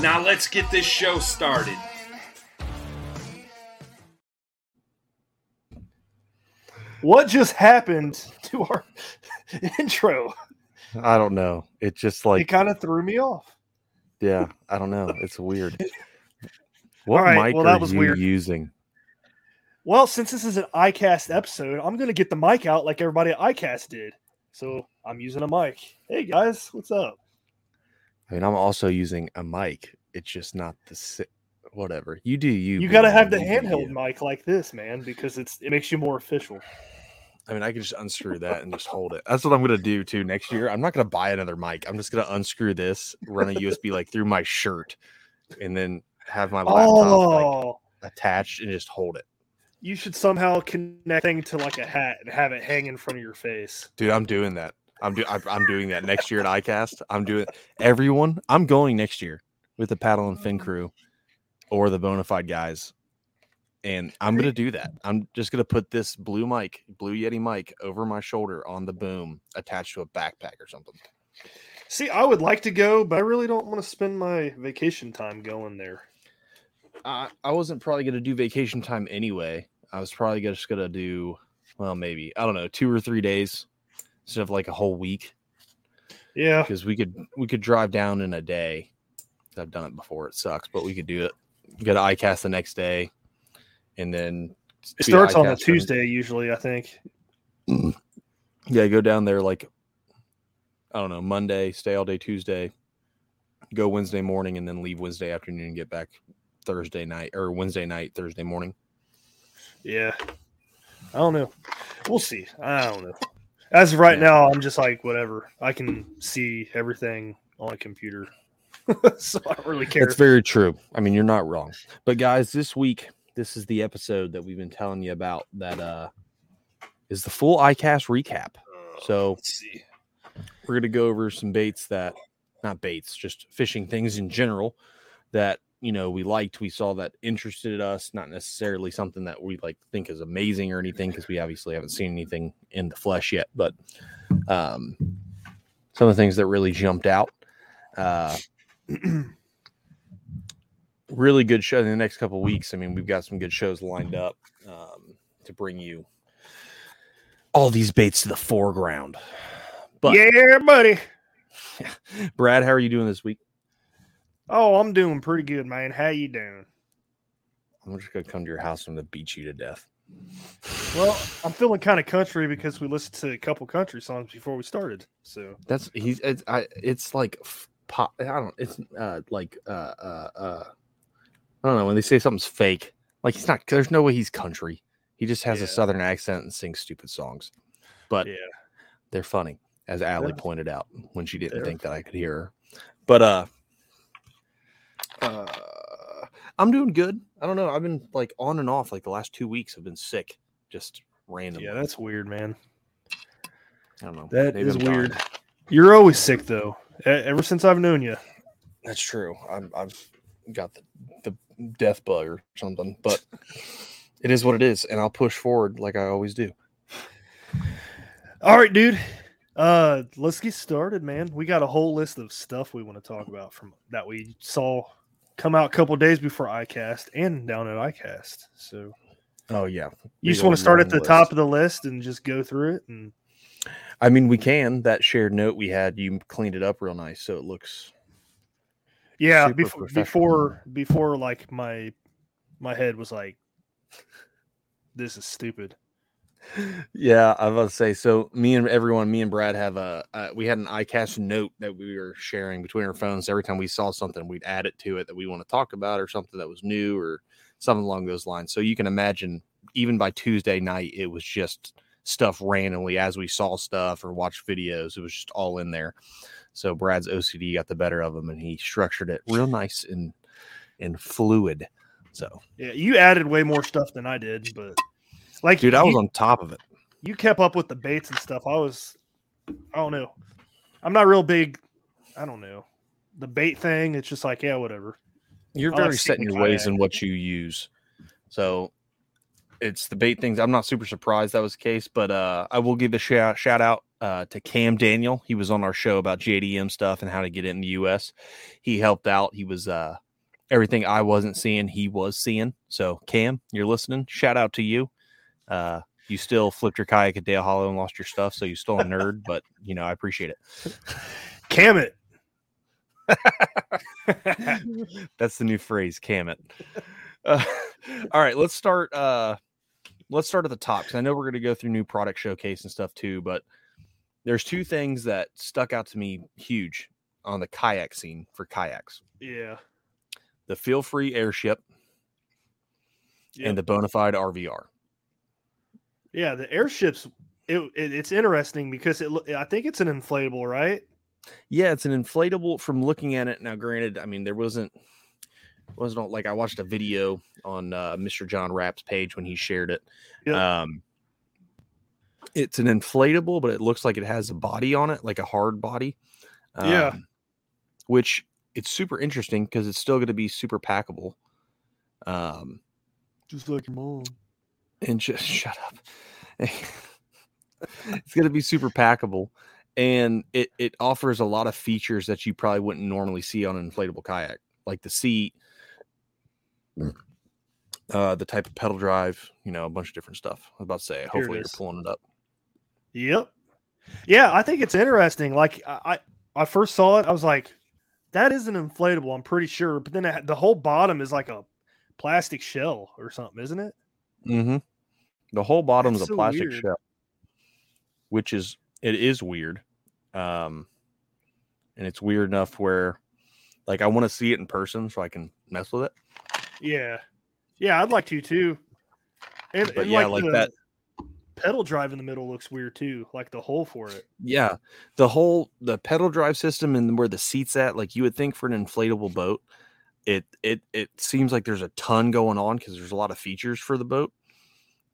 Now let's get this show started. What just happened to our intro? I don't know. It just like it kind of threw me off. yeah, I don't know. It's weird. What All right, mic well, that are was you weird. using? Well, since this is an iCast episode, I'm going to get the mic out like everybody at iCast did. So I'm using a mic. Hey guys, what's up? I mean, I'm also using a mic. It's just not the si- whatever. You do you. You got to have the man. You do handheld mic like this, man, because it's it makes you more official. I mean, I can just unscrew that and just hold it. That's what I'm gonna do too next year. I'm not gonna buy another mic. I'm just gonna unscrew this, run a USB like through my shirt, and then have my laptop like Oh, attached and just hold it. you should somehow connect thing to like a hat and have it hang in front of your face. Dude, I'm doing that. I'm do I- I'm doing that next year at ICAST. I'm doing everyone. I'm going next year with the paddle and fin mm. crew or the Bonafide guys. And I'm gonna do that. I'm just gonna put this blue mic, blue Yeti mic, over my shoulder on the boom, attached to a backpack or something. See, I would like to go, but I really don't want to spend my vacation time going there. I I wasn't probably gonna do vacation time anyway. I was probably just gonna do, well, maybe I don't know, two or three days instead of like a whole week. Yeah, because we could we could drive down in a day. I've done it before. It sucks, but we could do it. Go to ICAST the next day, and then it starts on a Tuesday usually. I think. Yeah, go down there like I don't know Monday, stay all day Tuesday, go Wednesday morning, and then leave Wednesday afternoon and get back Thursday night or Wednesday night, Thursday morning. Yeah. I don't know. We'll see. I don't know. As of right Yeah. now, I'm just like whatever. I can see everything on a computer. so I don't really care. That's very true. I mean, you're not wrong. But guys, this week, this is the episode that we've been telling you about that uh is the full ICAST recap. So Let's see. we're going to go over some baits that not baits just fishing things in general that you know we liked we saw that interested us not necessarily something that we like think is amazing or anything because we obviously haven't seen anything in the flesh yet but um some of the things that really jumped out uh really good show in the next couple weeks i mean we've got some good shows lined up um to bring you all these baits to the foreground but yeah, buddy. Brad, how are you doing this week? Oh, I'm doing pretty good, man. How you doing? I'm just gonna come to your house and I'm gonna beat you to death. Well, I'm feeling kind of country because we listened to a couple country songs before we started. So That's he's it's I it's like pop. I don't. It's uh like uh uh uh. I don't know when they say something's fake. Like he's not. There's no way he's country. He just has Yeah. a southern accent and sings stupid songs, but yeah, they're funny, as Allie Yeah. pointed out when she didn't They're think that I could hear her. But uh, uh, I'm doing good. I don't know. I've been like on and off like the last two weeks. I've been sick, just random. yeah, that's weird, man. I don't know. That Maybe is I'm weird. You're always sick though. E- Ever since I've known you. That's true. I'm, I've got the, the death bug or something, but it is what it is, and I'll push forward like I always do. All right, dude. Uh, let's get started, man. We got a whole list of stuff we want to talk about from that we saw come out a couple days before iCast and down at iCast. So Oh yeah, you just want to start at the top of the list and just go through it. And I mean, we can. That shared note we had, you cleaned it up real nice, so it looks. yeah, before before before like my my head was like, this is stupid. Yeah, I was say. So me and everyone, me and Brad have a uh, we had an iCast note that we were sharing between our phones. Every time we saw something, we'd add it to it that we want to talk about or something that was new or something along those lines. So you can imagine, even by Tuesday night, it was just stuff randomly as we saw stuff or watched videos. It was just all in there. So Brad's OCD got the better of him, and he structured it real nice and and fluid. So, Yeah, you added way more stuff than I did, but like, dude, I was you, on top of it. you kept up with the baits and stuff. I was, I don't know. I'm not real big. I don't know the bait thing. It's just like, yeah, whatever. You're like very set in your ways in what you use. So it's the bait things. I'm not super surprised that was the case, but uh, I will give a shout, shout out uh, to Cam Daniel. He was on our show about JDM stuff and how to get it in the US. He helped out. He was uh, everything I wasn't seeing, he was seeing. So, Cam, you're listening. Shout out to you. Uh, you still flipped your kayak at Dale Hollow and lost your stuff, so you're still a nerd, but you know, I appreciate it. Cam it. That's the new phrase, cam it. Uh, all right, let's start. Uh, let's start at the top because I know we're going to go through new product showcase and stuff too. But there's two things that stuck out to me huge on the kayak scene for kayaks: yeah. the Feel Free Airship Yep. and the Bonafide RVR. Yeah, the airships. It, it it's interesting because it. I think it's an inflatable, right? Yeah, it's an inflatable. From looking at it now, granted, I mean there wasn't wasn't like I watched a video on uh, Mr. John Rapp's page when he shared it. Yep. Um, it's an inflatable, but it looks like it has a body on it, like a hard body. Yeah. Um, which it's super interesting because it's still going to be super packable. Um, Just like your mom. And just shut up. it's going to be super packable, and it it offers a lot of features that you probably wouldn't normally see on an inflatable kayak, like the seat, uh, the type of pedal drive, you know, a bunch of different stuff. I was about to say, hopefully you're pulling it up. Yep. Yeah, I think it's interesting. Like I, I I first saw it, I was like, that is an inflatable. I'm pretty sure, but then it, the whole bottom is like a plastic shell or something, isn't it? Mm-hmm. The whole bottom is That's a so plastic weird. shell, which is it is weird, um, and it's weird enough where, like, I want to see it in person so I can mess with it. Yeah. Yeah, I'd like to too. And, But and yeah, like, like that. pedal drive in the middle looks weird too, like the hole for it. Yeah, the whole the pedal drive system and where the seats at, like you would think for an inflatable boat, it it it seems like there's a ton going on because there's a lot of features for the boat.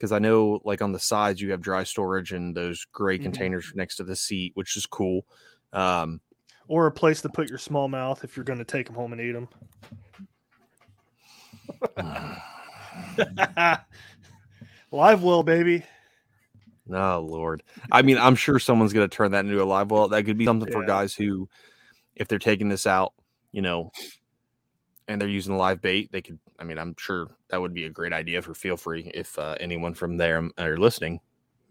Because I know, like on the sides, you have dry storage and those gray Mhm. containers next to the seat, which is cool. Um, Or a place to put your smallmouth if you're going to take them home and eat them. Live well, baby. Oh Lord. I mean, I'm sure someone's gonna turn that into a live well. That could be something for guys who, if they're taking this out, you know, and they're using live bait, they could. I mean, I'm sure that would be a great idea for feel free if uh, anyone from there um, are listening,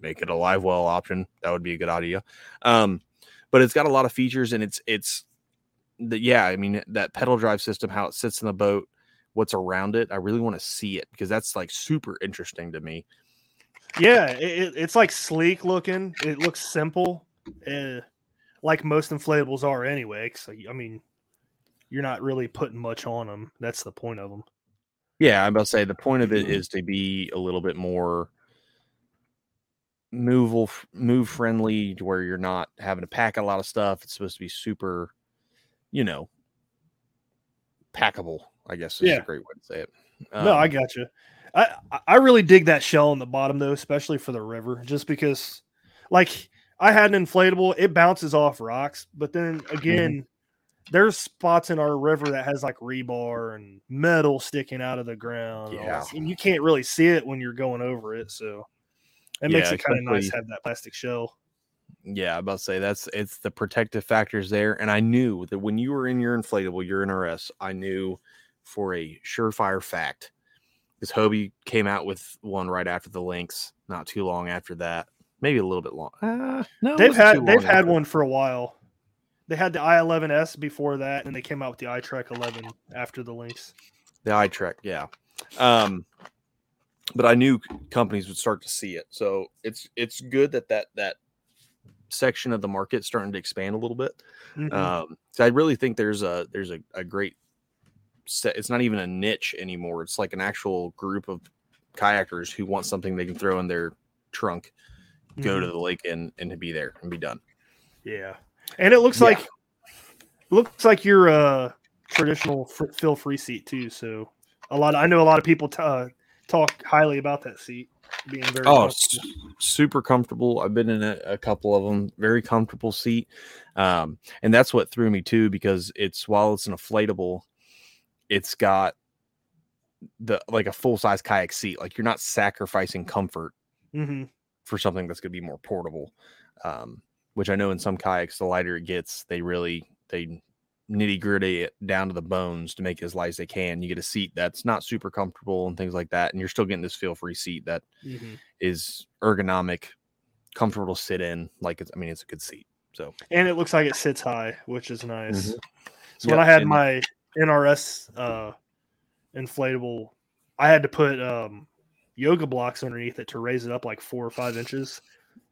make it a live well option. That would be a good idea. Um, but it's got a lot of features and it's it's the yeah. I mean, that pedal drive system, how it sits in the boat, what's around it. I really want to see it because that's like super interesting to me. Yeah, it, it- it's like sleek looking. It looks simple, uh, like most inflatables are anyway. So I mean, you're not really putting much on them. That's the point of them. Yeah, I'm about to say the point of it is to be a little bit more move move friendly, to where you're not having to pack a lot of stuff. It's supposed to be super, you know, packable. I guess is Yeah. a great way to say it. no, I Um, got you. I I- I really dig that shell on the bottom though, especially for the river, just because, like, I had an inflatable. It bounces off rocks, but then again, there's spots in our river that has like rebar and metal sticking out of the ground. and Yeah. and you can't really see it when you're going over it. So it makes Yeah, it kind of nice to have that plastic shell. yeah, I'm about to say that's it's the protective factors there. And I knew that when you were in your inflatable, your NRS, I knew for a surefire fact because Hobie came out with one right after the Lynx, not too long after that, maybe a little bit long. Uh, no, They've had they've had one for a while. They had the i11s before that, and they came out with the iTrek 11 after the Lynx. the iTrek, yeah. Um, but I knew companies would start to see it, so it's it's good that that that section of the market starting to expand a little bit. Mhm. Um, so I really think there's a there's a, a great set. It's not even a niche anymore. It's like an actual group of kayakers who want something they can throw in their trunk, go to Mhm. the lake and and to be there and be done. yeah, and it looks Yeah. like looks like your uh traditional feel free seat too. So a lot. Of, I know a lot of people t- uh, talk highly about that seat being very. Oh, comfortable. super comfortable. I've been in a, a couple of them. Very comfortable seat, um, and that's what threw me too because it's while it's an inflatable, it's got the like a full size kayak seat. Like you're not sacrificing comfort Mhm. for something that's going to be more portable. Um, which I know in some kayaks, the lighter it gets, they really they nitty gritty it down to the bones to make it as light as they can. You get a seat that's not super comfortable and things like that, and you're still getting this feel free seat that Mhm. is ergonomic, comfortable to sit in. Like it's, I mean, it's a good seat. So and it looks like it sits high, which is nice. Mhm. So when I had and- my NRS uh, inflatable, I had to put um, yoga blocks underneath it to raise it up like four or five inches,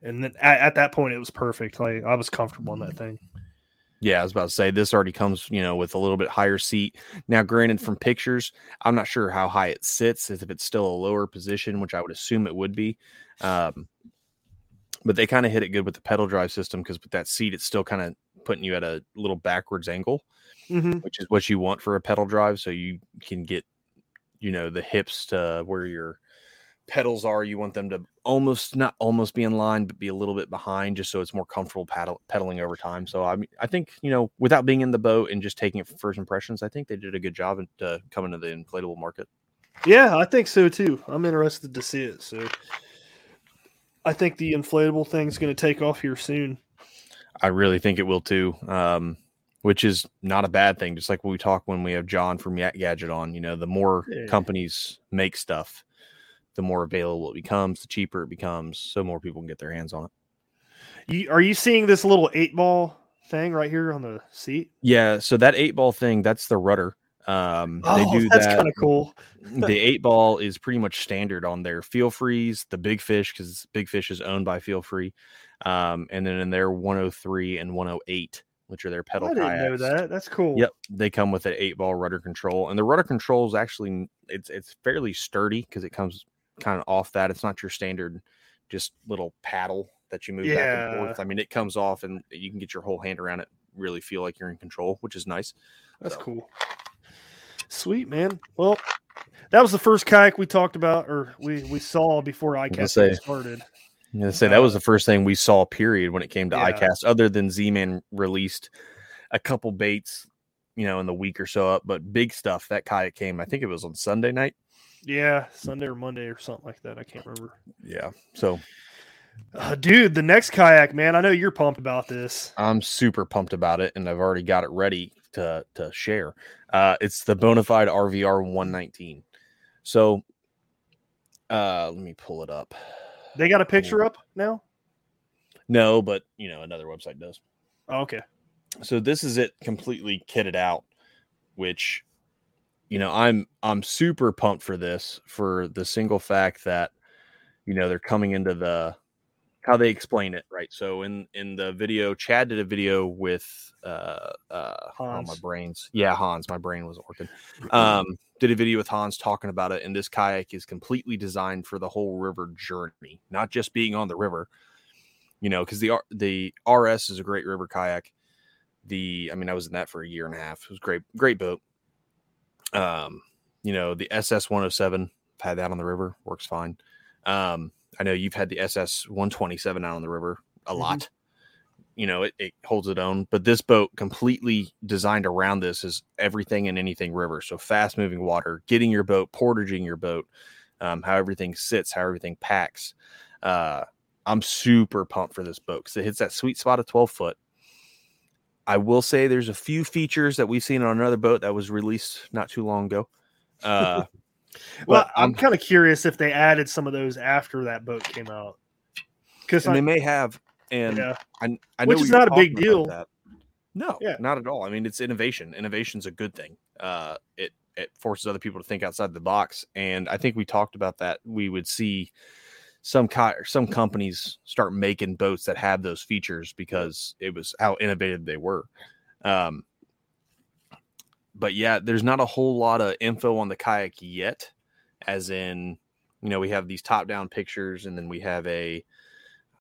and then at, at that point it was perfect. Like I was comfortable on that thing. yeah, I was about to say this already comes, you know, with a little bit higher seat. Now, granted, from pictures, I'm not sure how high it sits, if it's still a lower position, which I would assume it would be. Um, but they kind of hit it good with the pedal drive system because with that seat, it's still kind of putting you at a little backwards angle. Mm-hmm. which is what you want for a pedal drive so you can get you know the hips to where your pedals are you want them to almost not almost be in line but be a little bit behind just so it's more comfortable paddle, pedaling over time so i mean i think you know without being in the boat and just taking it for first impressions i think they did a good job in uh, coming to the inflatable market Yeah, I think so too. I'm interested to see it. So I think the inflatable thing's going to take off here soon. i really think it will too um which is not a bad thing just like when we talk when we have john from Yak gadget on you know the more Yeah. companies make stuff the more available it becomes the cheaper it becomes so more people can get their hands on it You, are you seeing this little eight ball thing right here on the seat? Yeah, so that eight ball thing, that's the rudder. Um, Oh, they do that's that. kind of cool. the eight ball is pretty much standard on their Feel Frees, the Big Fish, because Big Fish is owned by Feel Free, um, and then in their 103 and 108, which are their pedal I didn't kayaks. know that. That's cool. Yep, they come with an eight ball rudder control, and the rudder control is actually it's it's fairly sturdy because it comes kind of off that. It's not your standard just little paddle that you move back and forth. I mean, it comes off and you can get your whole hand around it. Really feel like you're in control, which is nice. That's So- cool. Sweet man. Well, that was the first kayak we talked about, or we we saw before ICAST say, started. I'm gonna say that was the first thing we saw, period, when it came to Yeah. iCast, other than Z Man released a couple baits, you know, in the week or so up, but big stuff. That kayak came, I think it was on Sunday night. Yeah, Sunday or Monday or something like that. I can't remember. Yeah. So Uh, dude, the next kayak, man. I know you're pumped about this. I'm super pumped about it, and I've already got it ready to to share. Uh, it's the Bonafide RVR 119. So, uh, let me pull it up. They got a picture up now. No, but you know another website does. Oh, okay. So this is it completely kitted out, which, you know, I'm I'm super pumped for this for the single fact that, you know, they're coming into the how they explain it, right? So in in the video, Chad did a video with uh uh oh, my brains. Yeah, Hans, my brain wasn't working. Um did a video with Hans talking about it and this kayak is completely designed for the whole river journey, not just being on the river. You know, cuz the R- the RS is a great river kayak. The I mean I was in that for a year and a half. It was great great boat. Um you know, the SS 107 I've had that on the river, works fine. Um I know you've had the SS 127 out on the river a Mhm. lot. You know, it, it holds its own, but this boat completely designed around this is everything and anything river. So fast moving water, getting your boat, portaging your boat, um, how everything sits, how everything packs. Uh, I'm super pumped for this boat because it hits that sweet spot of 12 foot. I will say there's a few features that we've seen on another boat that was released not too long ago. Uh, Well, but I'm kind of curious if they added some of those after that boat came out. Because they may have, and yeah, I, I know Which is not a big deal. No, Yeah. not at all. I mean, it's innovation. Innovation's a good thing. Uh, it it forces other people to think outside the box, and I think we talked about that. We would see some ki- some companies start making boats that have those features because it was how innovative they were. Um, but yeah, there's not a whole lot of info on the kayak yet, as in, you know, we have these top down pictures, and then we have a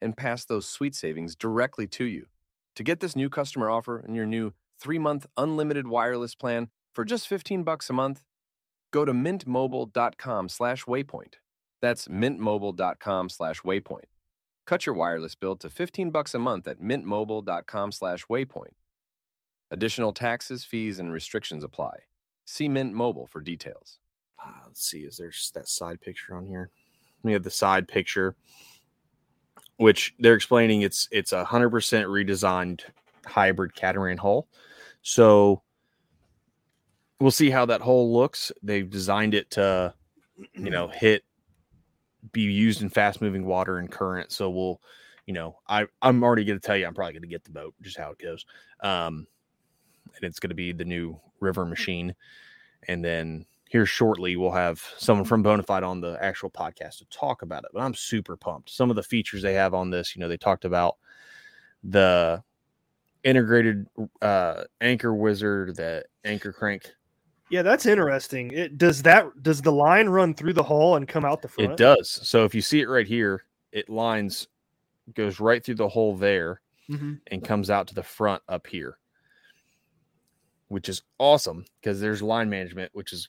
and pass those sweet savings directly to you. To get this new customer offer and your new 3-month unlimited wireless plan for just 15 bucks a month, go to mintmobile.com/waypoint. That's mintmobile.com/waypoint. Cut your wireless bill to 15 bucks a month at mintmobile.com/waypoint. Additional taxes, fees, and restrictions apply. See Mint Mobile for details. Uh, let's see, is there that side picture on here? We have the side picture, which they're explaining it's it's a hundred percent redesigned hybrid catamaran hull. So we'll see how that hull looks. They've designed it to, you know, hit be used in fast moving water and current. So we'll, you know, I I'm already going to tell you I'm probably going to get the boat, just how it goes. Um, and it's going to be the new river machine, and then here shortly we'll have someone from Bonafide on the actual podcast to talk about it. But I'm super pumped. Some of the features they have on this, you know, they talked about the integrated uh anchor wizard, the anchor crank. Yeah, that's interesting. It does that does the line run through the hull and come out the front? It does. So if you see it right here, it lines goes right through the hole there Mm-hmm. and comes out to the front up here. Which is awesome because there's line management, which is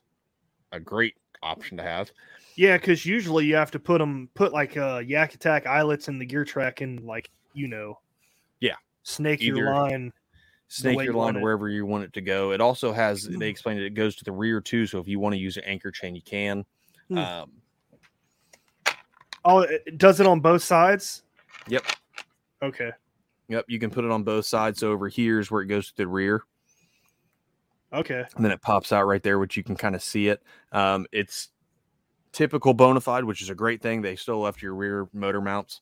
a great option to have. Yeah, because usually you have to put them put like uh yak attack eyelets in the gear track and like you know, Yeah. snake your line. snake your you line want to it. wherever you want it to go. It also has Mm. they explained it, it goes to the rear too. So if you want to use an anchor chain, you can. Hmm. Um, Oh, it it does it on both sides? Yep. Okay. yep, you can put it on both sides. So over here is where it goes to the rear, Okay. and then it pops out right there, which you can kind of see it. Um, it's typical Bonafide, which is a great thing. They still left your rear motor mounts,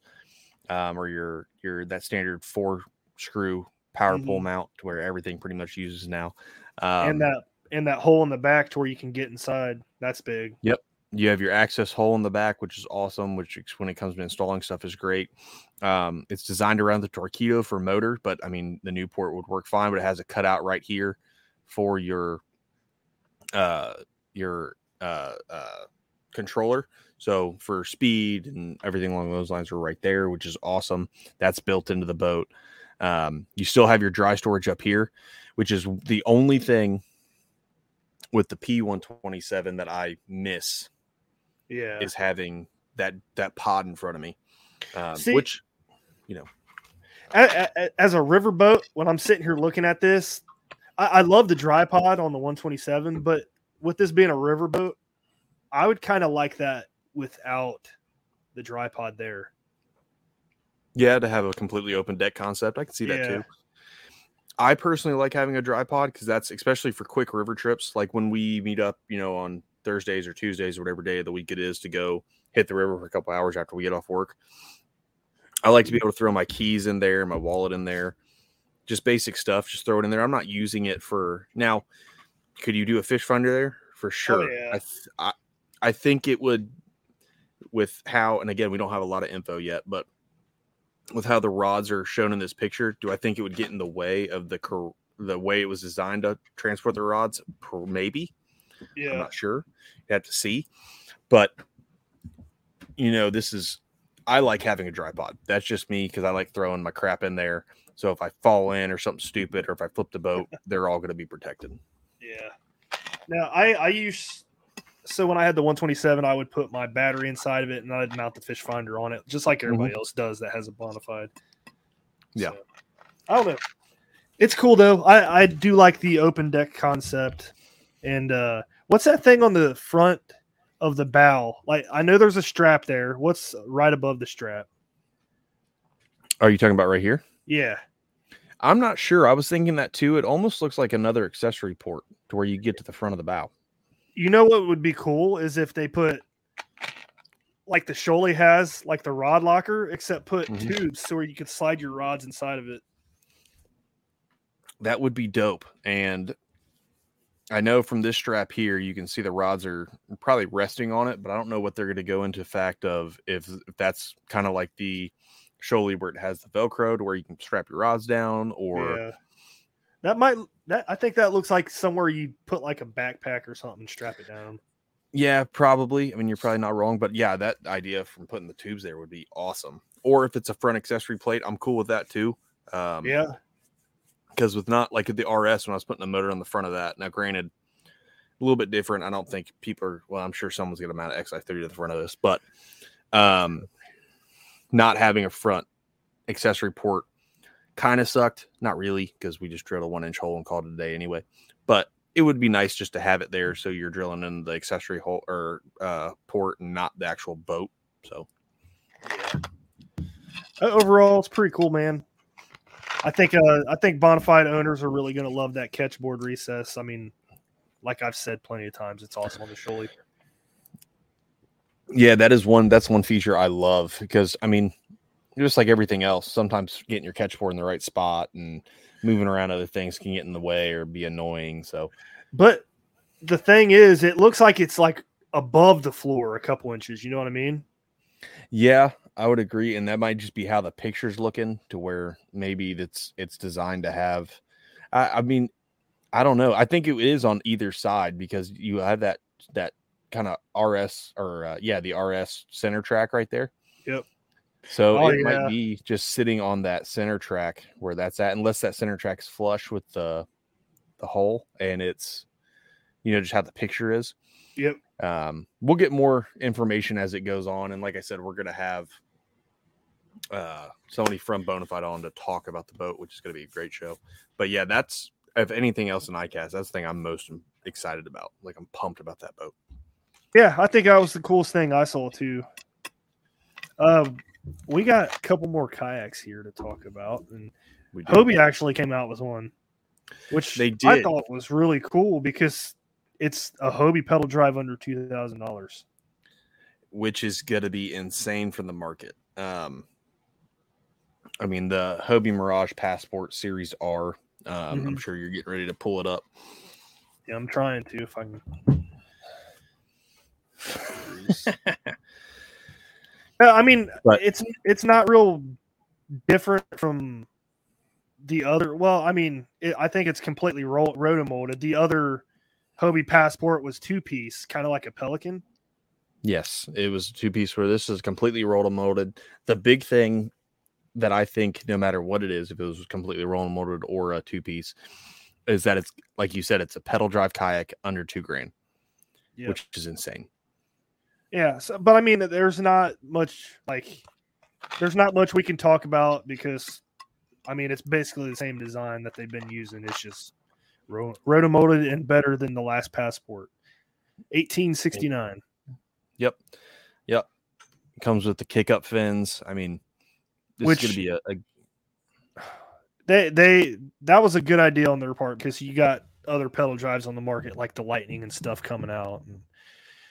um, or your your that standard four screw Power-Pole Mhm. mount to where everything pretty much uses now. Um, and that and that hole in the back to where you can get inside. That's big. Yep. You have your access hole in the back, which is awesome. Which when it comes to installing stuff is great. Um, it's designed around the Torqeedo for motor, but I mean the Newport would work fine. But it has a cutout right here for your uh your uh uh controller. So for speed and everything along those lines are right there, which is awesome. That's built into the boat. Um, you still have your dry storage up here, which is the only thing with the P127 that I miss Yeah. is having that that pod in front of me, um, See- which A- a- As a riverboat, when I'm sitting here looking at this, I, I love the dry pod on the 127, but with this being a riverboat, I would kind of like that without the dry pod there. yeah, to have a completely open deck concept, I can see that Yeah. too. I personally like having a dry pod because that's especially for quick river trips, like when we meet up, you know, on Thursdays or Tuesdays or whatever day of the week it is to go hit the river for a couple hours after we get off work. I like to be able to throw my keys in there, my wallet in there, just basic stuff. Just throw it in there. I'm not using it for now. Could you do a fish finder there for oh, sure? yeah. I, th- I I think it would with how and again we don't have a lot of info yet, but with how the rods are shown in this picture, do I think it would get in the way of the cor- the way it was designed to transport the rods, maybe. I'm not sure. You have to see. But you know, this is I like having a dry pod. That's just me because I like throwing my crap in there. So if I fall in or something stupid, or if I flip the boat, they're all going to be protected. Yeah. Now I I use so when I had the 127, I would put my battery inside of it and I'd mount the fish finder on it, just like everybody else does that has a bonafide. Yeah. So, I don't know. It's cool though. I I do like the open deck concept. And uh what's that thing on the front of the bow? Like I know there's a strap there. What's right above the strap? Are you talking about right here? Yeah. I'm not sure. I was thinking that too. It almost looks like another accessory port to where you get to the front of the bow. You know what would be cool is if they put like the Sholey has, like the rod locker, except put Mhm. tubes so where you could slide your rods inside of it. That would be dope. And I know from this strap here, you can see the rods are probably resting on it, but I don't know what they're going to go into fact of if, if that's kind of like the Sholey where it has the Velcro to where you can strap your rods down, or yeah. That might that I think that looks like somewhere you put like a backpack or something, and strap it down. Yeah, probably. I mean, you're probably not wrong, but yeah, that idea from putting the tubes there would be awesome. Or if it's a front accessory plate, I'm cool with that too. Um, yeah. because with not like the RS when I was putting the motor on the front of that. Now, granted, a little bit different. I don't think people are. Well, I'm sure someone's going to mount an XI30 to the front of this, but um, not having a front accessory port kind of sucked. Not really, because we just drilled a one inch hole and called it a day anyway. But it would be nice just to have it there, so you're drilling in the accessory hole or uh, port and not the actual boat. So Uh, Overall, it's pretty cool, man. I think uh I think bonafide owners are really gonna love that catchboard recess. I mean, like I've said plenty of times, it's awesome on the Sholey. Yeah, that is one. That's one feature I love because I mean, just like everything else, sometimes getting your catch board in the right spot and moving around other things can get in the way or be annoying. So But the thing is, it looks like it's like above the floor a couple inches. You know what I mean? yeah, I would agree, and that might just be how the picture's looking to where maybe that's it's designed to have. I, I mean, I don't know. I think it is on either side because you have that that kind of RS or uh, yeah, the RS center track right there. Yep. So Oh, it yeah. might be just sitting on that center track where that's at, unless that center track is flush with the the hole and it's you know just how the picture is. Yep. Um, we'll get more information as it goes on, and like I said, we're gonna have uh somebody from Bonafide on to talk about the boat, which is gonna be a great show. But yeah, that's if anything else in ICAST, that's the thing I'm most excited about. Like I'm pumped about that boat. Yeah, I think that was the coolest thing I saw too. Um, we got a couple more kayaks here to talk about, and. Hobie actually came out with one, which They I thought was really cool because it's a Hobie pedal drive under two thousand dollars. which is going to be insane for the market. Um, I mean, the Hobie Mirage Passport Series R. Um, I'm Mhm. sure you're getting ready to pull it up. Yeah, I'm trying to if I can. Yeah, I mean, But- it's it's not real different from the other. Well, I mean, it, I think it's completely ro- rotomolded. The other Hobie Passport was two piece, kind of like a Pelican. Yes, it was two piece where this is completely rolled and molded. The big thing that I think, no matter what it is, if it was completely rolled and molded or a two piece, is that it's like you said, it's a pedal drive kayak under two grand, Yeah. which is insane. Yeah, so, but I mean, there's not much like there's not much we can talk about because I mean it's basically the same design that they've been using. It's just ro- rotomolded and better than the last passport. 1869. Yep, yep. comes with the kick up fins. I mean, this Which- is going to be a, a They they that was a good idea on their part because you got other pedal drives on the market like the Lightning and stuff coming out. And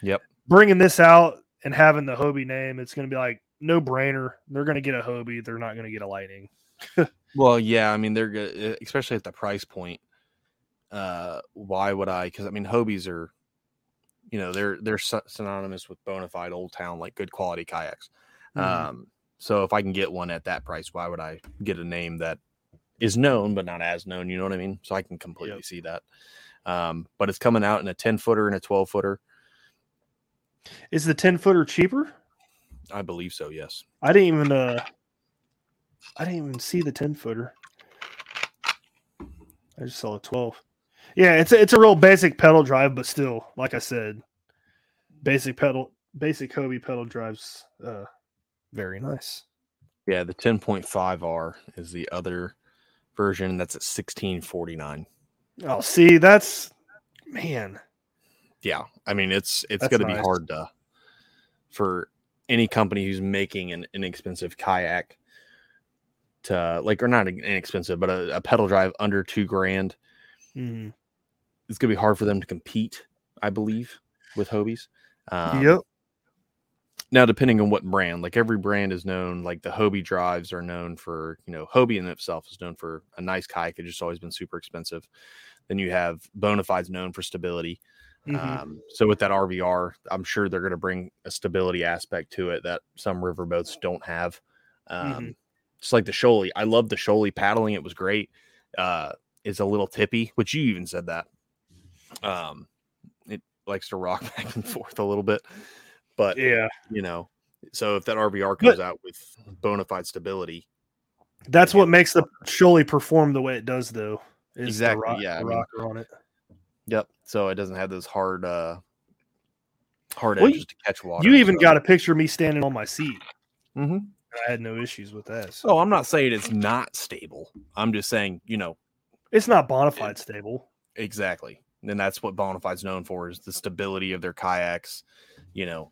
Yep. Bringing this out and having the Hobie name, it's going to be like no brainer. They're going to get a Hobie. They're not going to get a Lightning. Well, yeah, I mean they're good, especially at the price point. Uh, why would I? Because I mean, Hobies are, you know, they're they're synonymous with bona fide Old Town, like good quality kayaks. Mhm. Um, so if I can get one at that price, why would I get a name that is known but not as known. You know what I mean? So I can completely Yep. see that. Um, but it's coming out in a 10 footer and a 12 footer. Is the 10 footer cheaper? I believe so. Yes. I didn't even uh I didn't even see the 10 footer. I just saw a 12. Yeah, it's a, it's a real basic pedal drive, but still, like I said, basic pedal basic Hobie pedal drives uh very nice. Yeah, the 10.5R is the other version that's at 1649. Oh, see, that's man. Yeah, I mean it's it's going to be hard to for any company who's making an inexpensive kayak to like or not inexpensive, but a, a pedal drive under two grand. Mhm. It's going to be hard for them to compete, I believe, with Hobies. Um, yep. Now, depending on what brand, like every brand is known, like the Hobie drives are known for, you know, Hobie in itself is known for a nice kayak. It's just always been super expensive. Then you have Bonafide's known for stability. Mhm. Um, so with that RVR, I'm sure they're going to bring a stability aspect to it that some riverboats don't have. Um, Mhm. Just like the Shoaly, I love the Shoaly paddling; it was great. Uh, it's a little tippy, which you even said that. Um, it likes to rock back and forth a little bit, but yeah. you know, so if that RVR comes out with bona fide stability, That's what makes the Shoaly perform the way it does though. Is Exactly, The rock, yeah, I the mean- rocker on it. Yep. So it doesn't have those hard, uh, hard Well, edges to catch water. You even got a picture of me standing on my seat. Mm-hmm. I had no issues with that. So Oh, I'm not saying it's not stable. I'm just saying, you know, it's not bona fide stable. exactly. And that's what Bonafide's known for is the stability of their kayaks. You know,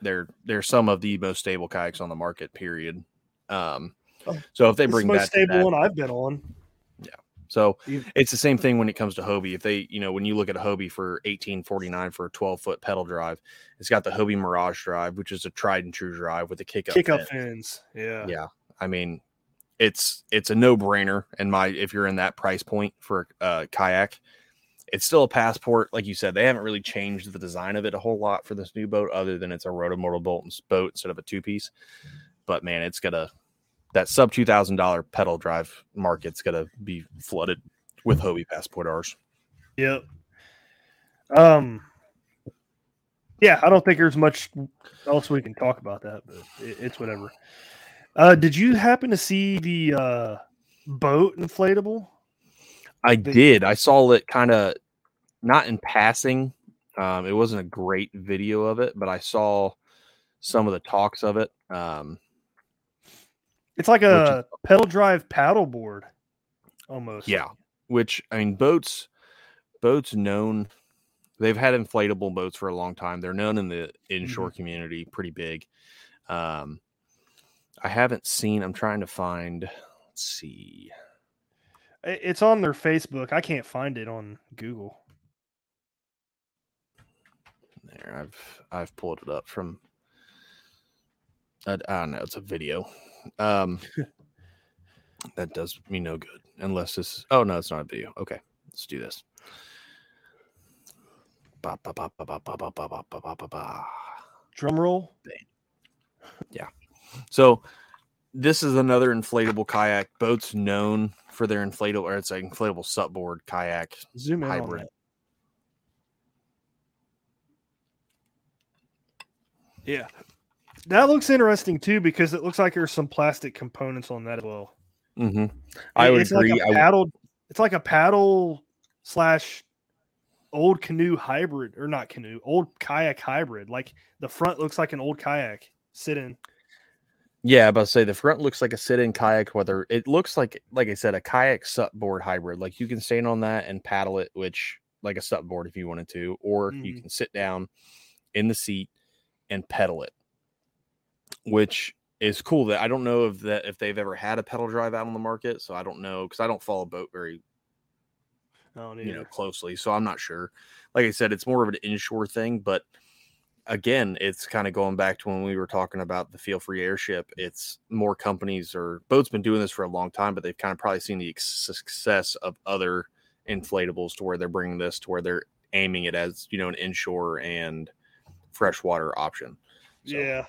they're they're some of the most stable kayaks on the market. Period. Um, Oh, so if they It's the bring most that, stable that- one I've been on. So it's the same thing when it comes to Hobie. If they, you know, when you look at a Hobie for eighteen forty nine for a twelve foot pedal drive, it's got the Hobie Mirage drive, which is a tried and true drive with a kick up. Kick up fins. Yeah. Yeah, I mean, it's it's a no brainer. And my if you're in that price point for a uh, kayak, it's still a passport. Like you said, they haven't really changed the design of it a whole lot for this new boat, other than it's a rotomotor boat boat instead of a two piece. But man, it's gonna that sub two thousand dollar pedal drive market's gonna be flooded with Hobie passport R's. Yep. Um. Yeah, I don't think there's much else we can talk about that, but it, it's whatever. Uh, did you happen to see the uh, BOTE inflatable? I The- did. I saw it kind of not in passing. Um, it wasn't a great video of it, but I saw some of the talks of it. Um, It's like is- a pedal drive paddleboard, almost. yeah, which I mean, BOTE's, BOTE's known. They've had inflatable boats for a long time. They're known in the inshore community, pretty big. Um, I haven't seen. I'm trying to find. Let's see. It's on their Facebook. I can't find it on Google. There, I've I've pulled it up from. I, I don't know. It's a video. Um, that does me no good unless this. Oh no, it's not a video. Okay, let's do this. Ba, ba, ba, ba, ba, ba, ba, ba, ba, ba, ba, ba. Drum roll. Yeah. So this is another inflatable kayak. BOTE's known for their inflatable, or it's an inflatable supboard kayak Zoom in hybrid. Yeah. That looks interesting too because it looks like there's some plastic components on that as well. hmm I would it's agree. Like a would- paddle, it's like a paddle slash old canoe hybrid, or not canoe, old kayak hybrid. Like the front looks like an old kayak sitting. Yeah, but say the front looks like a sit-in kayak. Whether it looks like, like I said, a kayak sup board hybrid. Like you can stand on that and paddle it, which like a sup board if you wanted to, or you Mhm. can sit down in the seat and pedal it, which is cool. That I don't know if that if they've ever had a pedal drive out on the market, so I don't know because I don't follow BOTE very you know closely so i'm not sure like i said it's more of an inshore thing but again it's kind of going back to when we were talking about the feel free airship it's more companies or BOTE's been doing this for a long time but they've kind of probably seen the success of other inflatables to where they're bringing this to where they're aiming it as you know an inshore and freshwater option So, Yeah.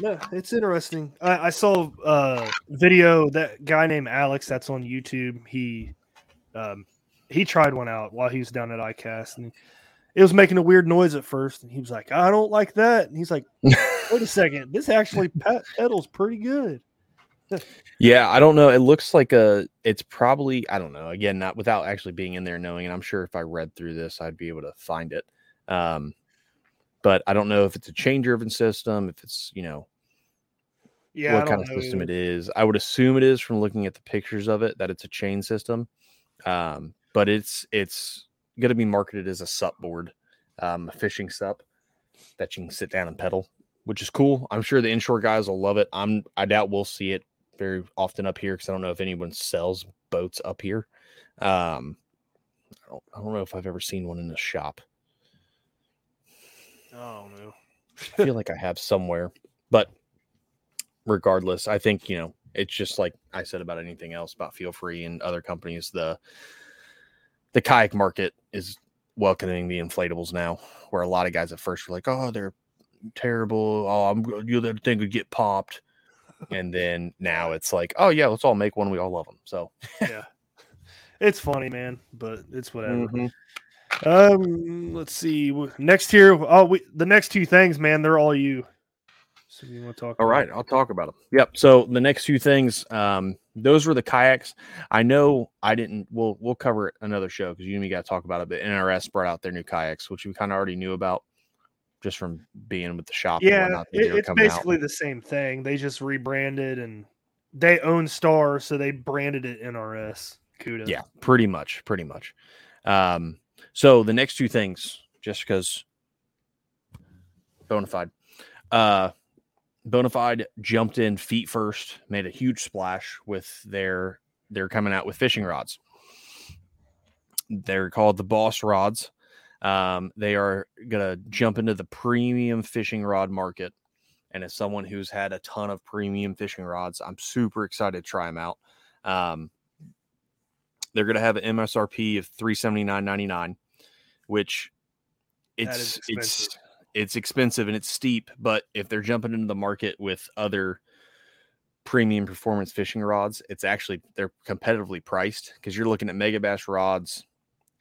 No, it's interesting. I, I saw a video that guy named Alex that's on YouTube. He um he tried one out while he was down at ICAST and it was making a weird noise at first. And he was like, I don't like that. And he's like, wait a second, this actually pet pedals pretty good. Yeah, I don't know. It looks like a. It's probably I don't know. Again, not without actually being in there knowing. And I'm sure if I read through this, I'd be able to find it. Um, but I don't know if it's a chain driven system. If it's you know Yeah, what kind of system either. it is. I would assume it is from looking at the pictures of it that it's a chain system. Um, but it's it's going to be marketed as a sup board, um, a fishing sup that you can sit down and pedal, which is cool. I'm sure the inshore guys will love it. I'm I doubt we'll see it very often up here because I don't know if anyone sells boats up here. Um, I don't, I don't know if I've ever seen one in the shop. Oh no. I feel like I have somewhere, but regardless, I think you know it's just like I said about anything else about Feelfree and other companies. The the kayak market is welcoming the inflatables now, where a lot of guys at first were like, "Oh, they're terrible. Oh, I'm you that thing would get popped," and then now it's like, "Oh yeah, let's all make one. We all love them." So yeah. It's funny, man, but it's whatever. mhm. Um, let's see. Next here, oh, we the next two things, man, they're all you. So you want to talk? All right, I'll talk about them. Yep. So the next few things, um, those were the kayaks. I know I didn't. We'll we'll cover it another show because you and me got to talk about it. But NRS brought out their new kayaks, which we kind of already knew about, just from being with the shop. Yeah, it- it's coming out. basically the same thing. They just rebranded and they own Star, so they branded it NRS. Kudos. Yeah, pretty much, pretty much. Um, so the next two things, Jessica's Bonafide, bona fide, uh, jumped in feet first, made a huge splash with their they're coming out with fishing rods. They're called the Boss rods. Um, they are gonna jump into the premium fishing rod market. And as someone who's had a ton of premium fishing rods, I'm super excited to try them out. Um, they're going to have an MSRP of 379.99 which it's it's it's expensive and it's steep. But if they're jumping into the market with other premium performance fishing rods, it's actually they're competitively priced because you're looking at Megabass rods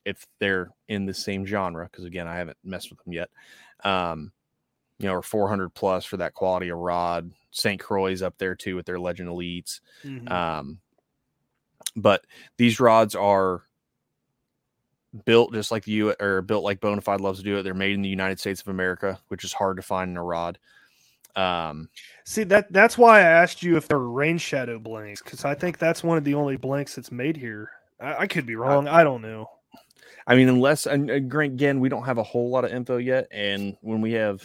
if they're in the same genre. Because again, I haven't messed with them yet. Um, you know, or 400 plus for that quality of rod. St. Croix's up there too with their Legend Elites. Mhm. Um, but these rods are built just like the U or built like Bonafide loves to do it. They're made in the United States of America, which is hard to find in a rod. Um, See that that's why I asked you if they're Rainshadow blanks because I think that's one of the only blanks that's made here. I, I could be wrong. I don't know. I mean, unless and, again, we don't have a whole lot of info yet, and when we have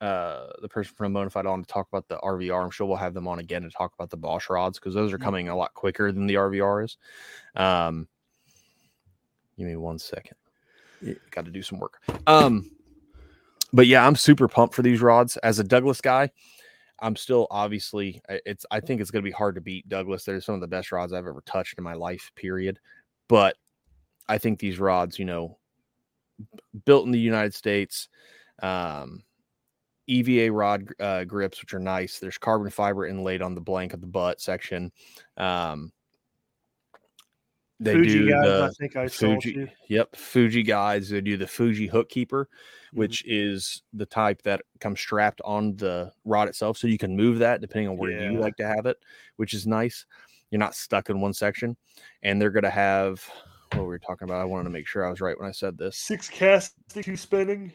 uh the person from Bonafide on to talk about the RVR, I'm sure we'll have them on again to talk about the Boss rods because those are Mhm. coming a lot quicker than the RVR is. Um, give me one second. Got to do some work. Um, but yeah, I'm super pumped for these rods. As a Douglas guy, I'm still obviously it's I think it's gonna be hard to beat Douglas. They're some of the best rods I've ever touched in my life, period. But I think these rods, you know, built in the United States, um, EVA rod uh, grips, which are nice. There's carbon fiber inlaid on the blank of the butt section. Um, they Fuji do guys, I think I saw Fuji. Yep, Fuji guys. They do the Fuji hook keeper, Mhm. which is the type that comes strapped on the rod itself, so you can move that depending on where you like to have it, which is nice. You're not stuck in one section, and they're going to have what we were talking about. I wanted to make sure I was right when I said this. Six casting, two spinning.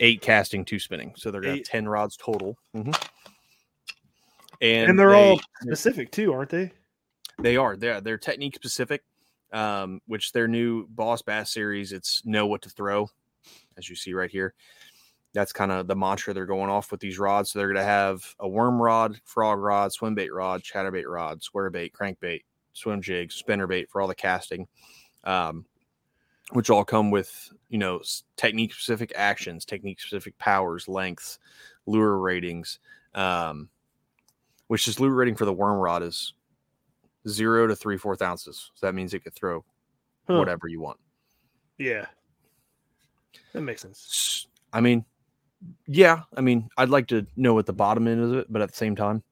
Eight casting, two spinning, so they're going to have ten rods total. Mhm. And, And, they're they- all specific too, aren't they? They are. They're they're technique specific, um, which their new Boss Bass series. It's know what to throw, as you see right here. That's kind of the mantra they're going off with these rods. So they're going to have a worm rod, frog rod, swim bait rod, chatterbait rod, square bait, crankbait, swim jig, spinner bait for all the casting, um, which all come with you know technique specific actions, technique specific powers, lengths, lure ratings. Um, which is lure rating for the worm rod is zero to three fourth ounces. So that means it could throw Huh. whatever you want. Yeah, that makes sense. I mean, Yeah, I mean, I'd like to know what the bottom end is, of it, but at the same time,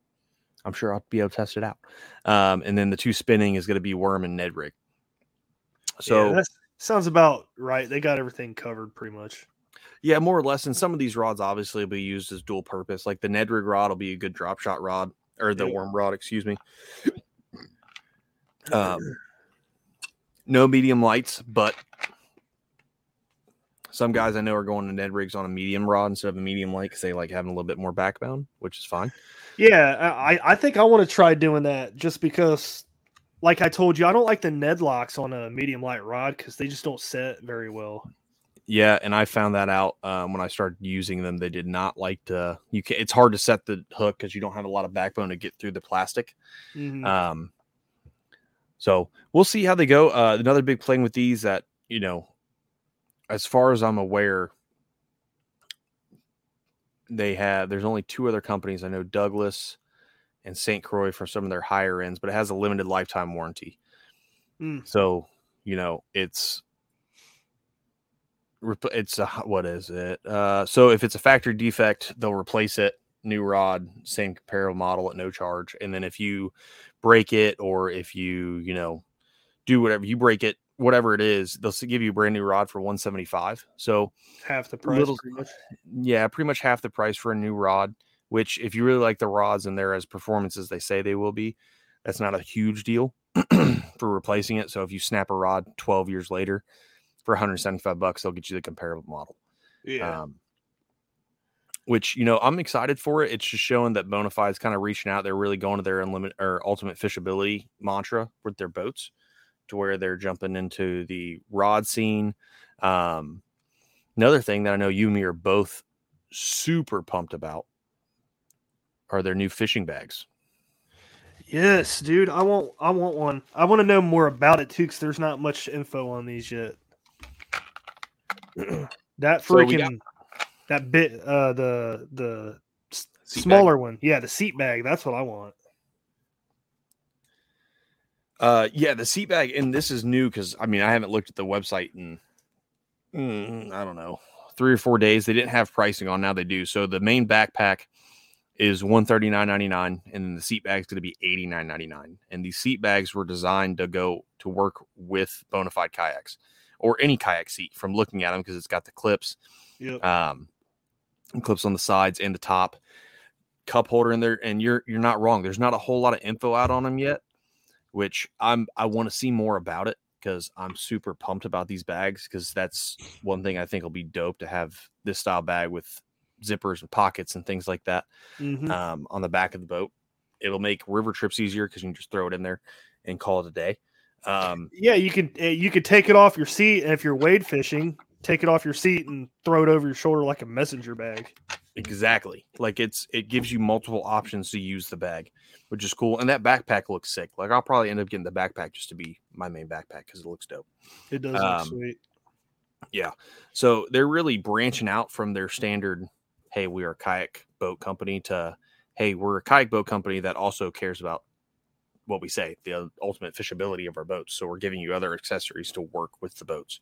I'm sure I'll be able to test it out. Um, and then the two spinning is going to be worm and Ned rig. So yeah, that sounds about right. They got everything covered pretty much. Yeah, more or less. And some of these rods obviously will be used as dual purpose. Like the Ned rig rod will be a good drop shot rod or the Yep. worm rod, excuse me. Um, no medium lights, but some guys I know are going to Ned rigs on a medium rod instead of a medium light because they like having a little bit more backbone, which is fine. Yeah, I, I think I want to try doing that just because, like I told you, I don't like the Ned locks on a medium light rod because they just don't set very well. Yeah, and I found that out um, when I started using them. They did not like to. You can. It's hard to set the hook because you don't have a lot of backbone to get through the plastic. Mhm. Um, so we'll see how they go. Uh, another big thing with these that you know, as far as I'm aware, they have. There's only two other companies I know: Douglas and St. Croix for some of their higher ends, but it has a limited lifetime warranty. Mm. So you know, it's it's a what is it? Uh, so if it's a factory defect, they'll replace it, new rod, same comparable model at no charge. And then if you break it or if you you know do whatever you break it, whatever it is, they'll give you a brand new rod for one seventy five. So Half the price. little- pretty yeah, pretty much half the price for a new rod. Which if you really like the rods and they're as performance as they say they will be, that's not a huge deal for replacing it. So if you snap a rod 12 years later for 175 bucks, they'll get you the comparable model. Yeah. Um, which you know, I'm excited for it. It's just showing that Bonafide's kind of reaching out. They're really going to their unlimited or ultimate fishability mantra with their boats, to where they're jumping into the rod scene. Um, another thing that I know you and me are both super pumped about are their new fishing bags. yes, dude. I want. I want one. I want to know more about it too, because there's not much info on these yet. that freaking got- that bit. Uh, the the Seat bag. smaller one. Yeah, the seat bag. That's what I want. Uh, yeah, the seat bag, and this is new because I mean I haven't looked at the website in mm, I don't know three or four days. They didn't have pricing on, now they do. So the main backpack is one thirty nine ninety nine, and then the seat bag is going to be eighty nine ninety nine. And these seat bags were designed to go to work with bona fide kayaks or any kayak seat from looking at them because it's got the clips Yep. um, clips on the sides and the top, cup holder in there. And you're you're not wrong. There's not a whole lot of info out on them yet, which I'm I want to see more about it because I'm super pumped about these bags because that's one thing I think will be dope to have this style bag with zippers and pockets and things like that Mhm. um, on the back of the boat. It'll make river trips easier because you can just throw it in there and call it a day. Um, Yeah, you could uh, you could take it off your seat, and if you're wade fishing, take it off your seat and throw it over your shoulder like a messenger bag. Exactly. Like it's it gives you multiple options to use the bag, which is cool. And that backpack looks sick. Like I'll probably end up getting the backpack just to be my main backpack because it looks dope. It does Um, look sweet. Yeah. So they're really branching out from their standard, hey, we are a kayak boat company to hey, we're a kayak boat company that also cares about what we say, the ultimate fishability of our boats. So we're giving you other accessories to work with the boats.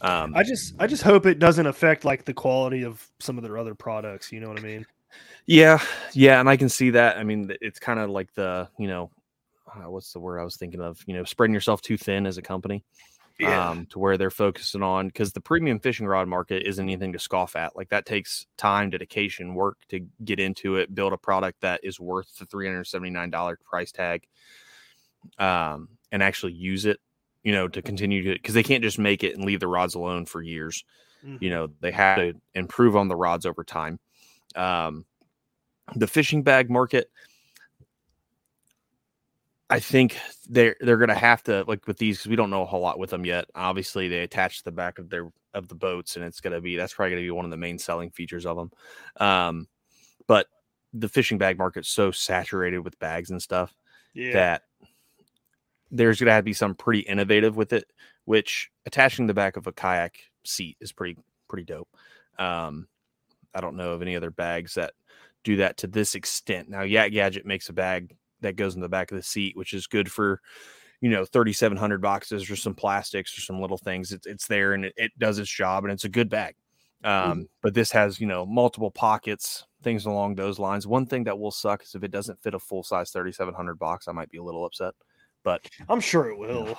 Um, I just I just hope it doesn't affect like the quality of some of their other products. You know what I mean? Yeah, yeah, and I can see that. I mean, it's kind of like the you know, uh, what's the word I was thinking of? You know, spreading yourself too thin as a company, um, to where they're focusing on because the premium fishing rod market isn't anything to scoff at. Like that takes time, dedication, work to get into it, build a product that is worth the three hundred seventy nine dollar price tag, um, and actually use it. You know, to continue to because they can't just make it and leave the rods alone for years Mhm. you know they have to improve on the rods over time um the fishing bag market i think they're they're gonna have to like with these because we don't know a whole lot with them yet. Obviously they attach to the back of their of the boats and it's gonna be that's probably gonna be one of the main selling features of them um but the fishing bag market's so saturated with bags and stuff yeah. that there's going to have to be some pretty innovative with it which attaching the back of a kayak seat is pretty pretty dope. Um i don't know of any other bags that do that to this extent. Now yak gadget makes a bag that goes in the back of the seat which is good for you know 3700 boxes or some plastics or some little things it's, it's there and it, it does its job and it's a good bag Um, but this has you know multiple pockets, things along those lines. One thing that will suck is if it doesn't fit a full size 3700 box, I might be a little upset. But I'm sure it will.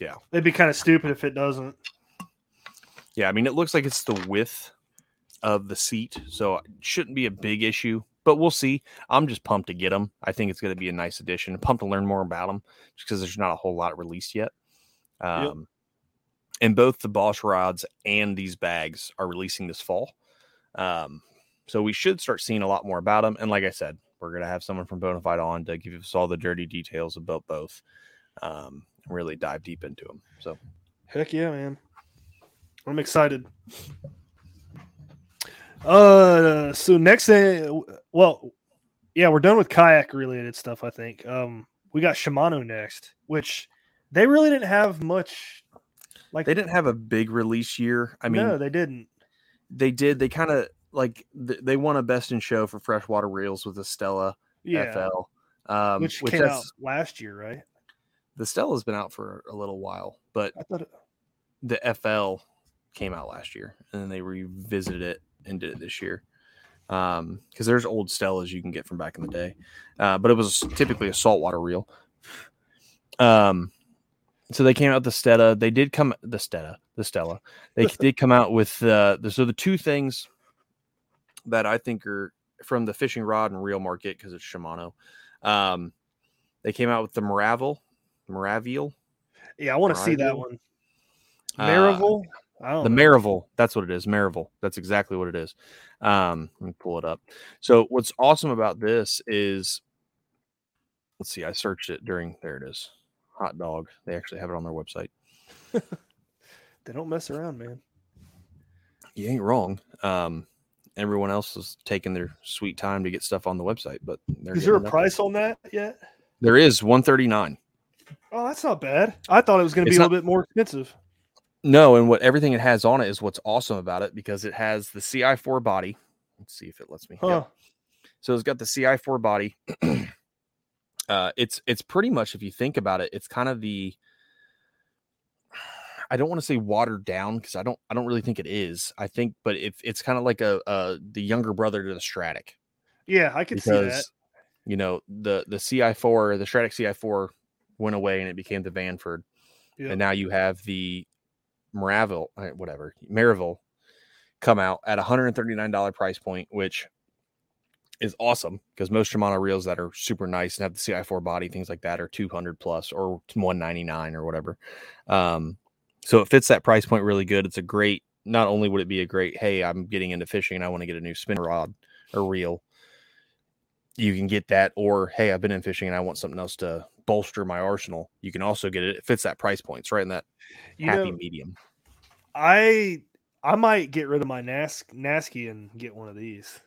Yeah. It'd be kind of stupid if it doesn't. yeah, I mean it looks like it's the width of the seat, so it shouldn't be a big issue. But we'll see. I'm just pumped to get them. I think it's going to be a nice addition. Pumped to learn more about them, just because there's not a whole lot released yet. Um, And both the Boss rods and these bags are releasing this fall. Um, so we should start seeing a lot more about them. And like I said, we're going to have someone from Bonafide on to give us all the dirty details about both. Um, and really dive deep into them. So Heck yeah, man. I'm excited. Uh, so next thing, well, yeah, we're done with kayak related stuff. I think. Um, we got Shimano next, which they really didn't have much. Like they didn't have a big release year. I mean, no, they didn't. they did. They kind of like th- they won a best in show for freshwater reels with the Stella Yeah, FL, um, which, which, came out last year, right? the Stella's been out for a little while, but I thought. It, the FL came out last year, and then they revisited it and did it this year. Um, because there's old Stellas you can get from back in the day, uh, but it was typically a saltwater reel. Um, so they came out the Stella. They did come the Stella, the Stella. They did come out with uh, the, so the two things that I think are from the fishing rod and reel market because it's Shimano. Um, they came out with the Maravel, Maraviel, yeah, I want to see that one. Uh. I don't the know. Miravel. That's what it is. Miravel. That's exactly what it is. Um, let me pull it up. So what's awesome about this is, let's see. I searched it during. There it is. Hot dog. They actually have it on their website. They don't mess around, man. You ain't wrong. Um, everyone else is taking their sweet time to get stuff on the website, but Is there a getting it up price on that yet? there. There is one thirty nine. Oh, that's not bad. I thought it was going to be It's a little bit more expensive. No, and what everything it has on it is what's awesome about it because it has the CI4 body. Let's see if it lets me. Yep. Huh. So it's got the CI4 body. uh, it's it's pretty much if you think about it, it's kind of the. I don't want to say watered down because I don't I don't really think it is. I think, but if it's kind of like a, a the younger brother to the Stratic Yeah, I could see that. you know the the CI4 the Stratic CI4 went away and it became the Vanford, Yep. and now you have the Miravel uh, whatever Maryville come out at a hundred and thirty nine dollar price point, which is awesome because most Shimano reels that are super nice and have the CI4 body things like that are two hundred plus or one ninety nine or whatever. Um, so it fits that price point really good. It's a great. Not only would it be a great, hey, I'm getting into fishing and I want to get a new spin rod or reel. You can get that, or hey, I've been in fishing and I want something else to bolster my arsenal. You can also get it. It fits that price point. It's right in that You happy know, medium. I I might get rid of my Nas Nasci and get one of these.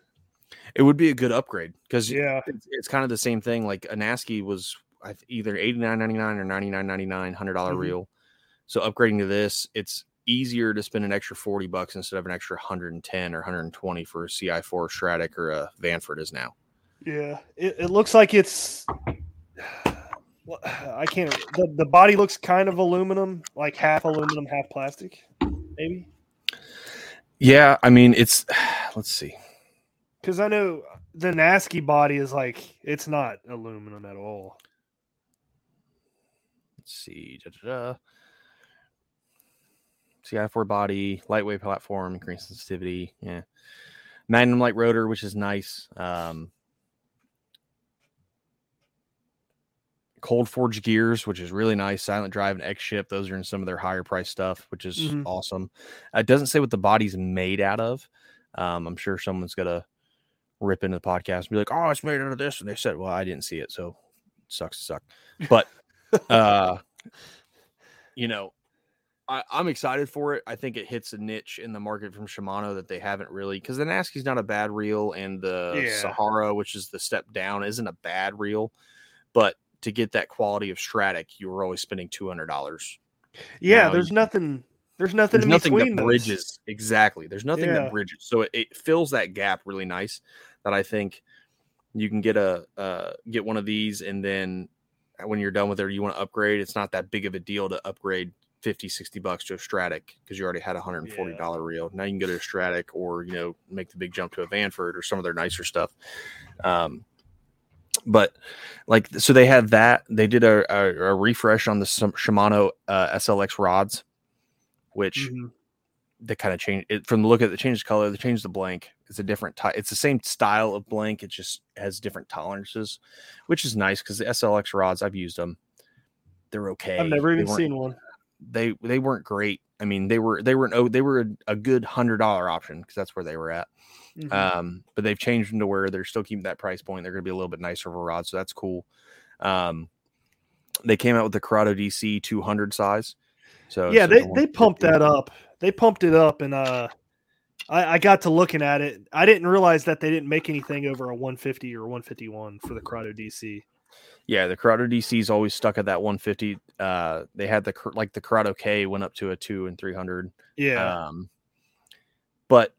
It would be a good upgrade because Yeah, it's, it's kind of the same thing. Like a Nasci was either eighty nine ninety nine or ninety nine ninety nine hundred dollar Mhm. reel. So upgrading to this, it's easier to spend an extra forty bucks instead of an extra hundred and ten or hundred and twenty for a CI four Stratic or a Vanford is now. yeah. It, it looks like it's. I can't. The, the body looks kind of aluminum, like half aluminum, half plastic, maybe. Yeah, I mean it's. Let's see. Because I know the Nasci body is like it's not aluminum at all. Let's see. Da-da-da. CI4 body, lightweight platform, increased sensitivity. Yeah. Magnum light rotor, which is nice. Um, cold forged gears, which is really nice. Silent drive and X-Ship. Those are in some of their higher price stuff, which is Mhm. awesome. It doesn't say what the body's made out of. Um, I'm sure someone's to rip into the podcast and be like, oh, it's made out of this. And they said, well, I didn't see it. So sucks to suck. But, uh, you know, I, I'm excited for it. I think it hits a niche in the market from Shimano that they haven't really because the Nasci's not a bad reel, and the Yeah. Sahara, which is the step down, isn't a bad reel. But to get that quality of Stratic, you were always spending two hundred dollars. Yeah, Now there's nothing. There's nothing There's in nothing between that those. bridges exactly. There's nothing Yeah. that bridges, so it, it fills that gap really nice. That I think you can get a uh, get one of these, and then when you're done with it, or you want to upgrade. It's not that big of a deal to upgrade 50, 60 bucks to a Stratic because you already had a hundred and forty dollar reel. Now you can go to a Stratic or you know make the big jump to a Vanford or some of their nicer stuff. Um, but like so they had that they did a, a, a refresh on the Shimano uh, SLX rods, which Mhm. they kind of changed it from the look at the changed color. They changed the blank. It's a different type. It's the same style of blank. It just has different tolerances, which is nice because the SLX rods I've used them. They're okay. I've never even seen one. They they weren't great. I mean, they were they were an, oh they were a, a good hundred dollar option because that's where they were at. Mhm. Um, but they've changed them to where they're still keeping that price point. They're going to be a little bit nicer of a rod, so that's cool. Um, they came out with the Curado DC 200 size. So yeah, instead they they pumped 150 that up. They pumped it up, and uh, I, I got to looking at it. I didn't realize that they didn't make anything over a 150 or 151 for the Curado DC. Yeah, the Curado DC's always stuck at that 150. Uh, they had the like the Curado K went up to a two and 300. Yeah, Um, but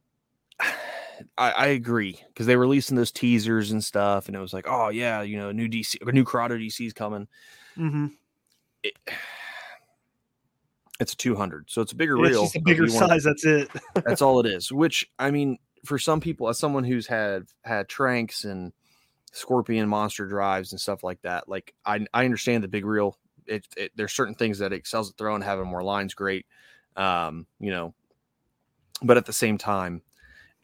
I, I agree because they were releasing those teasers and stuff, and it was like, oh yeah, you know, new DC, a new Curado DC's coming. hmm It, it's a 200, so it's a bigger it's reel. just a bigger size. That's it. that's all it is. Which I mean, for some people, as someone who's had had Tranx and Scorpion monster drives and stuff like that, like I I understand the big reel. It, it there's certain things that it excels at throwing, having more lines, great. Um, you know, but at the same time,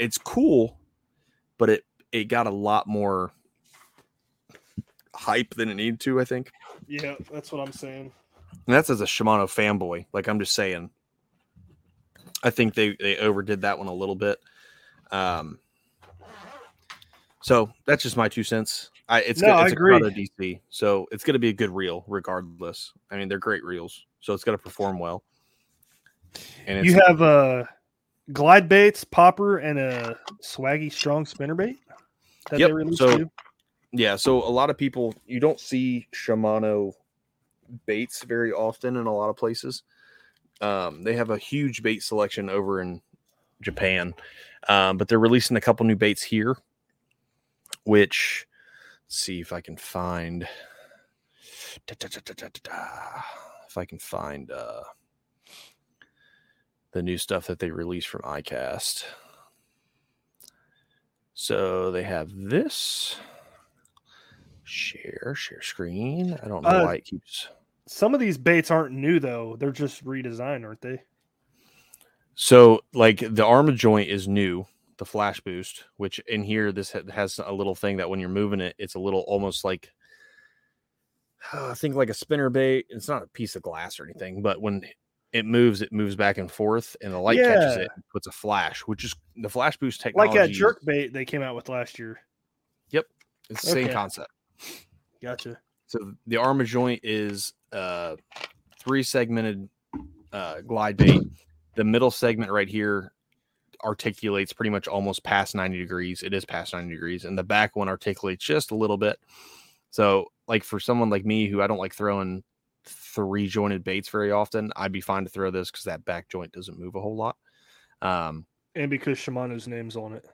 it's cool, but it it got a lot more hype than it needed to. I think. yeah, that's what I'm saying. And that's as a Shimano fanboy. Like I'm just saying. I think they they overdid that one a little bit. Um. So that's just my two cents. I it's No, good. I It's a agree. Curado DC, so it's going to be a good reel regardless. I mean, they're great reels, so it's going to perform well. And it's, You have a glide baits, popper, and a swaggy strong spinner bait that Yep, they released so- too? yeah. So a lot of people you don't see Shimano baits very often in a lot of places. Um, they have a huge bait selection over in Japan, um, but they're releasing a couple new baits here. Which, let's see if I can find. If I can find uh, the new stuff that they released from iCast. So they have this. Share, share screen. I don't know Uh, why it keeps. Some of these baits aren't new though; they're just redesigned, aren't they? So, like the Armajoint is new, the flash boost, which in here this has a little thing that when you're moving it, it's a little almost like I think like a spinner bait. It's not a piece of glass or anything, but when it moves, it moves back and forth, and the light catches it, and puts a flash, which is the flash boost technology. Like that jerk bait they came out with last year. Yep. It's the same concept. Gotcha. So the Armajoint is uh three segmented uh glide bait. The middle segment right here articulates pretty much almost past 90 degrees. It is past 90 degrees, and the back one articulates just a little bit. So, like for someone like me who I don't like throwing three jointed baits very often, I'd be fine to throw this because that back joint doesn't move a whole lot. Um, And because Shimano's name's on it.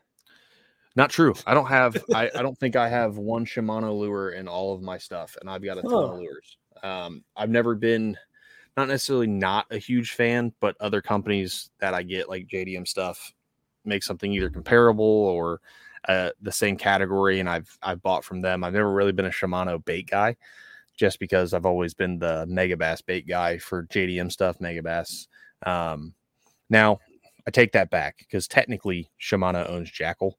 not true. I don't have. I, I don't think I have one Shimano lure in all of my stuff, and I've got a ton of lures. Um, I've never been, not necessarily not a huge fan, but other companies that I get like JDM stuff make something either comparable or uh, the same category, and I've I've bought from them. I've never really been a Shimano bait guy, just because I've always been the Megabass bait guy for JDM stuff, Megabass. Um, now I take that back because technically Shimano owns Jackall.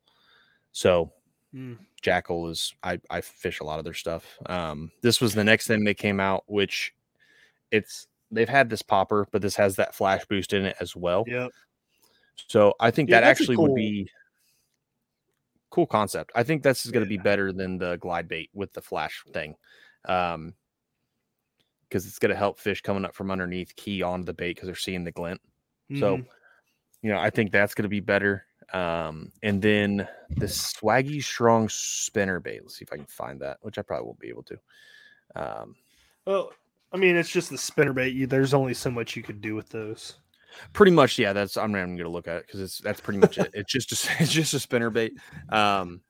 So Mm. Jackall is I, I fish a lot of their stuff. Um, this was the next thing they came out, which it's they've had this popper, but this has that flash boost in it as well. Yep. So I think Yeah, that actually would be cool concept. I think this is going to be better than the glide bait with the flash thing. Um, because it's going to help fish coming up from underneath key onto the bait because they're seeing the glint. So, Mhm. you know, I think that's going to be better. Um, and then the Swaggy Strong spinner bait. Let's see if I can find that, which I probably won't be able to. Um, well, I mean, it's just the spinner bait. You, there's only so much you could do with those. pretty much, yeah. That's I'm not even going to look at it because it's that's pretty much it. It's just a, it's just a spinner bait. Um,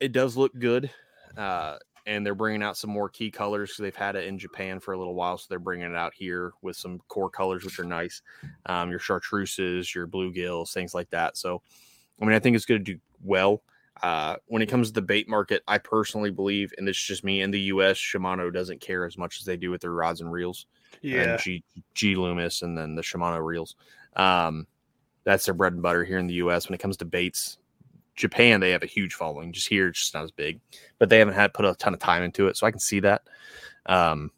it does look good, uh, and they're bringing out some more key colors because they've had it in Japan for a little while, so they're bringing it out here with some core colors, which are nice. Um, your chartreuses, your bluegills, things like that. So, I mean, I think it's going to do well. Uh, when it comes to the bait market, I personally believe, and this is just me in the U.S., Shimano doesn't care as much as they do with their rods and reels. Yeah. And G, G Loomis and then the Shimano reels. Um, that's their bread and butter here in the U.S. When it comes to baits, Japan they have a huge following. Just here, it's just not as big, but they haven't had put a ton of time into it, so I can see that. Um,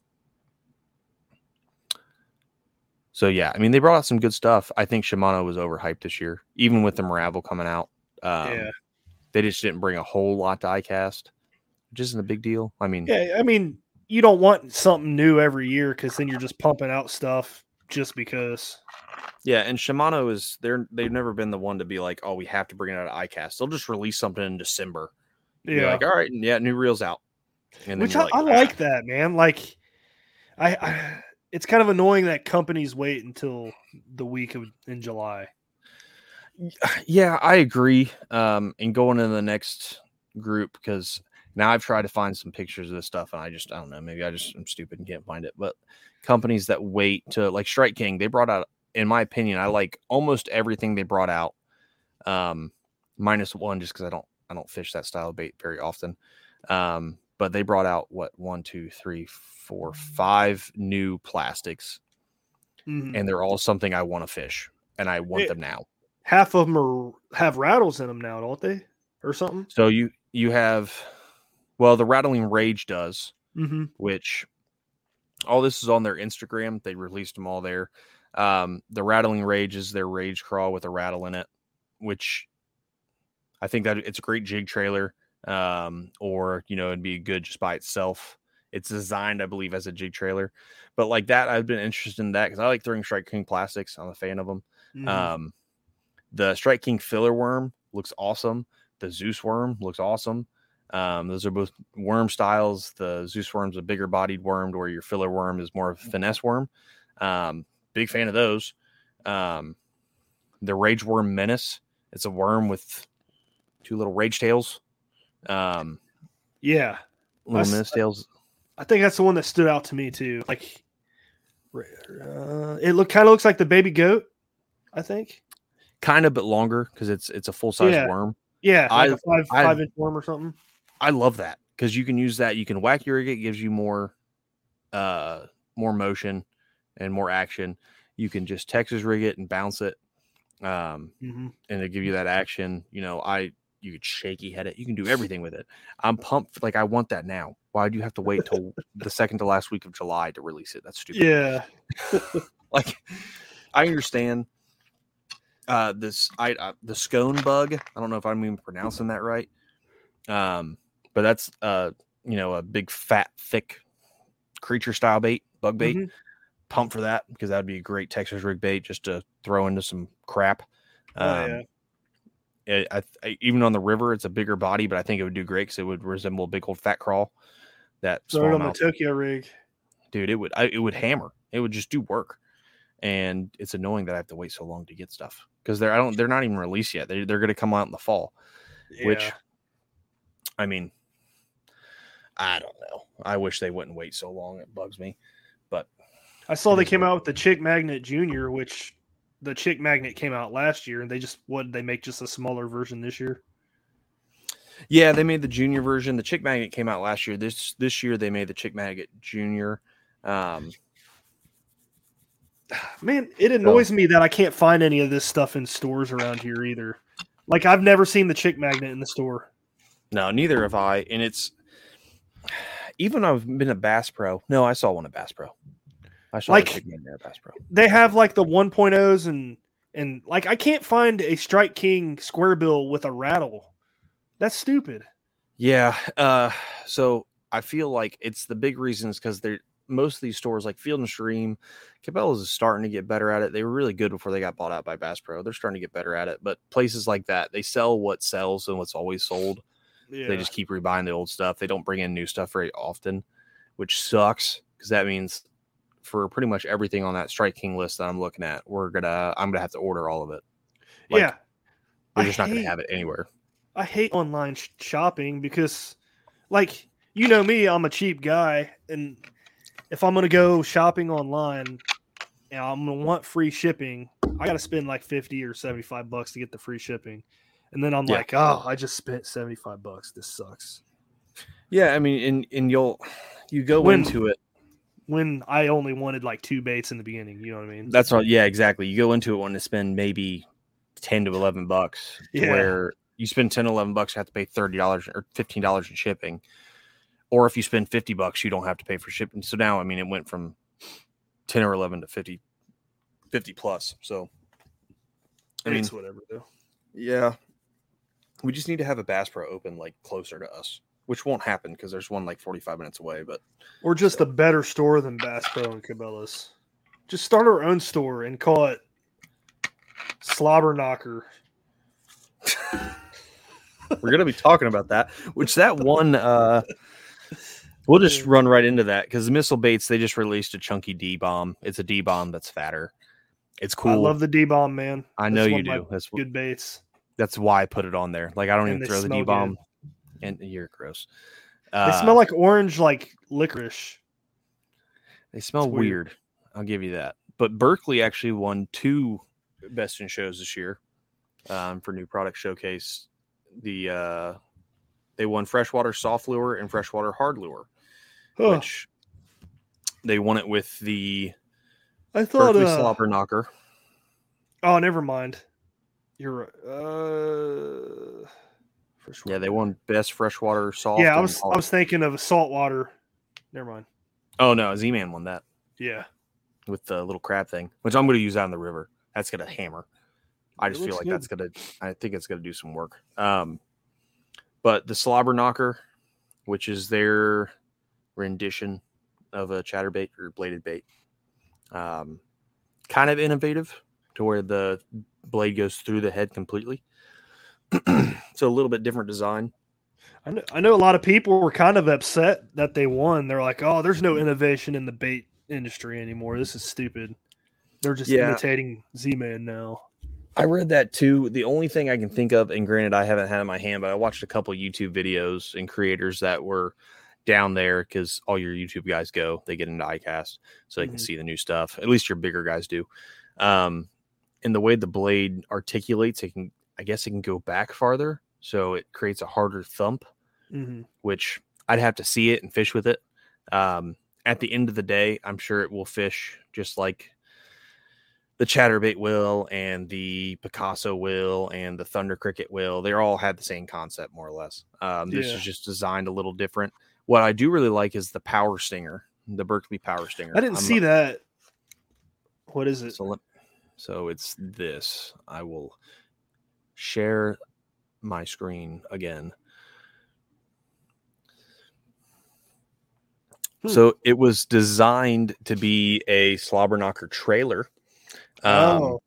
so yeah, I mean they brought out some good stuff. I think Shimano was overhyped this year, even with the Miravel coming out. Um, yeah. they just didn't bring a whole lot to ICAST, which isn't a big deal. I mean, Yeah. I mean, you don't want something new every year because then you're just pumping out stuff just because. Yeah, and Shimano is they're they've never been the one to be like, oh, we have to bring it out of ICAST. They'll just release something in December. Be Yeah. like, all right, yeah, new reels out. And Which I, I "Ah." like that, man. Like, I, I, it's kind of annoying that companies wait until the week of in July. Yeah, I agree. Um, and going into the next group because now I've tried to find some pictures of this stuff, and I just I don't know. Maybe I just I'm stupid and can't find it. But companies that wait to like Strike King, they brought out, in my opinion, I like almost everything they brought out. Um, minus one, just because I don't I don't fish that style of bait very often. Um, but they brought out what one, two, three, four, five new plastics, Mhm. and they're all something I want to fish, and I want Yeah. them now. Half of them are have rattles in them now, don't they, or something? So you you have well the rattling rage does, Mm-hmm. which all this is on their Instagram. They released them all there. Um, the rattling rage is their rage crawl with a rattle in it, which I think that it's a great jig trailer. Um, or you know, it'd be good just by itself. It's designed, I believe, as a jig trailer, but like that, I've been interested in that because I like throwing Strike King plastics. I'm a fan of them. Mm-hmm. Um, the Strike King filler worm looks awesome. The Zeus worm looks awesome. Um, those are both worm styles. The Zeus worm's a bigger bodied worm, where your filler worm is more of a finesse worm. Um, big fan of those. Um, the Rage Worm Menace. It's a worm with two little rage tails. Um, yeah, little s- menace tails. I think that's the one that stood out to me too. Like, uh, it look kind of looks like the baby goat. I think. Kind of, but longer because it's it's a full size Yeah. worm. Yeah, like I- a five I- five inch worm or something. I love that because you can use that. You can wacky rig. It gives you more, uh, more motion and more action. You can just Texas rig it and bounce it, um, Mm-hmm. and they give you that action. You know, I you could shaky head it. You can do everything with it. I'm pumped. Like I want that now. Why do you have to wait till the second to last week of July to release it? That's stupid. Yeah, Like I understand. Uh, this I uh, the scone bug. I don't know if I'm even pronouncing that right. Um, but that's uh, you know, a big fat, thick creature style bait, bug bait. Mhm. Pump for that because that'd be a great Texas rig bait just to throw into some crap. Oh, Um, yeah. it- I, I, even on the river, it's a bigger body, but I think it would do great because it would resemble a big old fat crawl. That Throw it on the Tokyo rig. dude, it would I, it would hammer. It would just do work, and it's annoying that I have to wait so long to get stuff because they're I don't they're not even released yet. They they're going to come out in the fall, which I mean, I don't know. I wish they wouldn't wait so long. It bugs me. But I saw they came out with the Chick Magnet Junior, which the Chick Magnet came out last year, and they just what did they make just a smaller version this year? yeah, they made the junior version. The Chick Magnet came out last year. This this year they made the Chick Magnet Junior. Um, Man, it annoys me that I can't find any of this stuff in stores around here either. Like I've never seen the Chick Magnet in the store. no, neither have I. And it's even I've been a Bass Pro. No, I saw one at Bass Pro. I saw Like- the Chick Magnet at Bass Pro. They have like the 1.0s and and like I can't find a Strike King square bill with a rattle. That's stupid. Yeah. Uh, so I feel like it's the big reasons because they're most of these stores like Field and Stream, Cabela's is starting to get better at it. They were really good before they got bought out by Bass Pro. They're starting to get better at it. But places like that, they sell what sells and what's always sold. Yeah. They just keep rebuying the old stuff. They don't bring in new stuff very often, which sucks because that means for pretty much everything on that Strike King list that I'm looking at, we're gonna I'm gonna have to order all of it. like, yeah. We're I just not gonna have it anywhere. I hate online sh- shopping because, like, you know me, I'm a cheap guy, and if I'm gonna go shopping online and I'm gonna want free shipping, I gotta spend like 50 or 75 bucks to get the free shipping. And then I'm Yeah. like, oh, I just spent 75 bucks. This sucks. Yeah, I mean, and and you'll you go When- into it. When I only wanted like two baits in the beginning, you know what I mean? That's all. Yeah, exactly. You go into it wanting to spend maybe ten to eleven bucks, Yeah. where you spend 10 11 bucks, you have to pay thirty dollars or fifteen dollars in shipping. Or if you spend fifty bucks, you don't have to pay for shipping. So now, I mean, it went from ten or eleven to 50, 50 plus. So, I mean, It's whatever though. yeah, we just need to have a Bass Pro open like closer to us, which won't happen because there's one like forty five minutes away. But Or just a better store than Bass Pro and Cabela's. Just start our own store and call it Slobber Knocker. we're gonna be talking about that. Which that one, uh we'll just run right into that because the missile baits they just released a chunky D bomb. It's a D bomb that's fatter. It's cool. I love the D bomb, man. I know you do. That's Good baits. That's why I put it on there. Like I don't And even throw the D bomb. And you're gross. They Uh, smell like orange, like licorice. They smell weird. weird. I'll give you that. But Berkley actually won two best in shows this year um, for new product showcase. The uh, they won freshwater soft lure and freshwater hard lure, Huh. which they won it with the I thought. Berkley Uh, slobber knocker. oh, never mind. You're right. Uh, Yeah, they won best freshwater salt. Yeah, I was I was thinking of saltwater. Never mind. Oh no, Z Man won that Yeah. with the little crab thing, which I'm going to use out in the river. That's going to hammer. I just feel like that's gonna. I think it's gonna do some work. Um, but the slobber knocker, which is their rendition of a chatterbait or bladed bait, um, kind of innovative to where the blade goes through the head completely. so a little bit different design. I know, I know a lot of people were kind of upset that they won. They're like, "Oh, there's no innovation in the bait industry anymore. This is stupid. They're just Yeah. imitating Z-Man now." I read that too. The only thing I can think of, and granted, I haven't had it in my hand, but I watched a couple YouTube videos and creators that were down there because all your YouTube guys go, they get into iCast so they can Mhm. see the new stuff. At least your bigger guys do. Um, and the way the blade articulates, it can, I guess, it can go back farther, so it creates a harder thump hmm which I'd have to see it and fish with it. Um, at the end of the day, I'm sure it will fish just like the chatterbait will and the Picasso will and the Thunder Cricket will. They all had the same concept more or less. Um, this Yeah. is just designed a little different. What I do really like is the Power Stinger, the Berkley Power Stinger. I didn't I'm see not- that. What is it? So it's this. I will share my screen again. Hmm. So it was designed to be a slobber knocker trailer. Um, oh,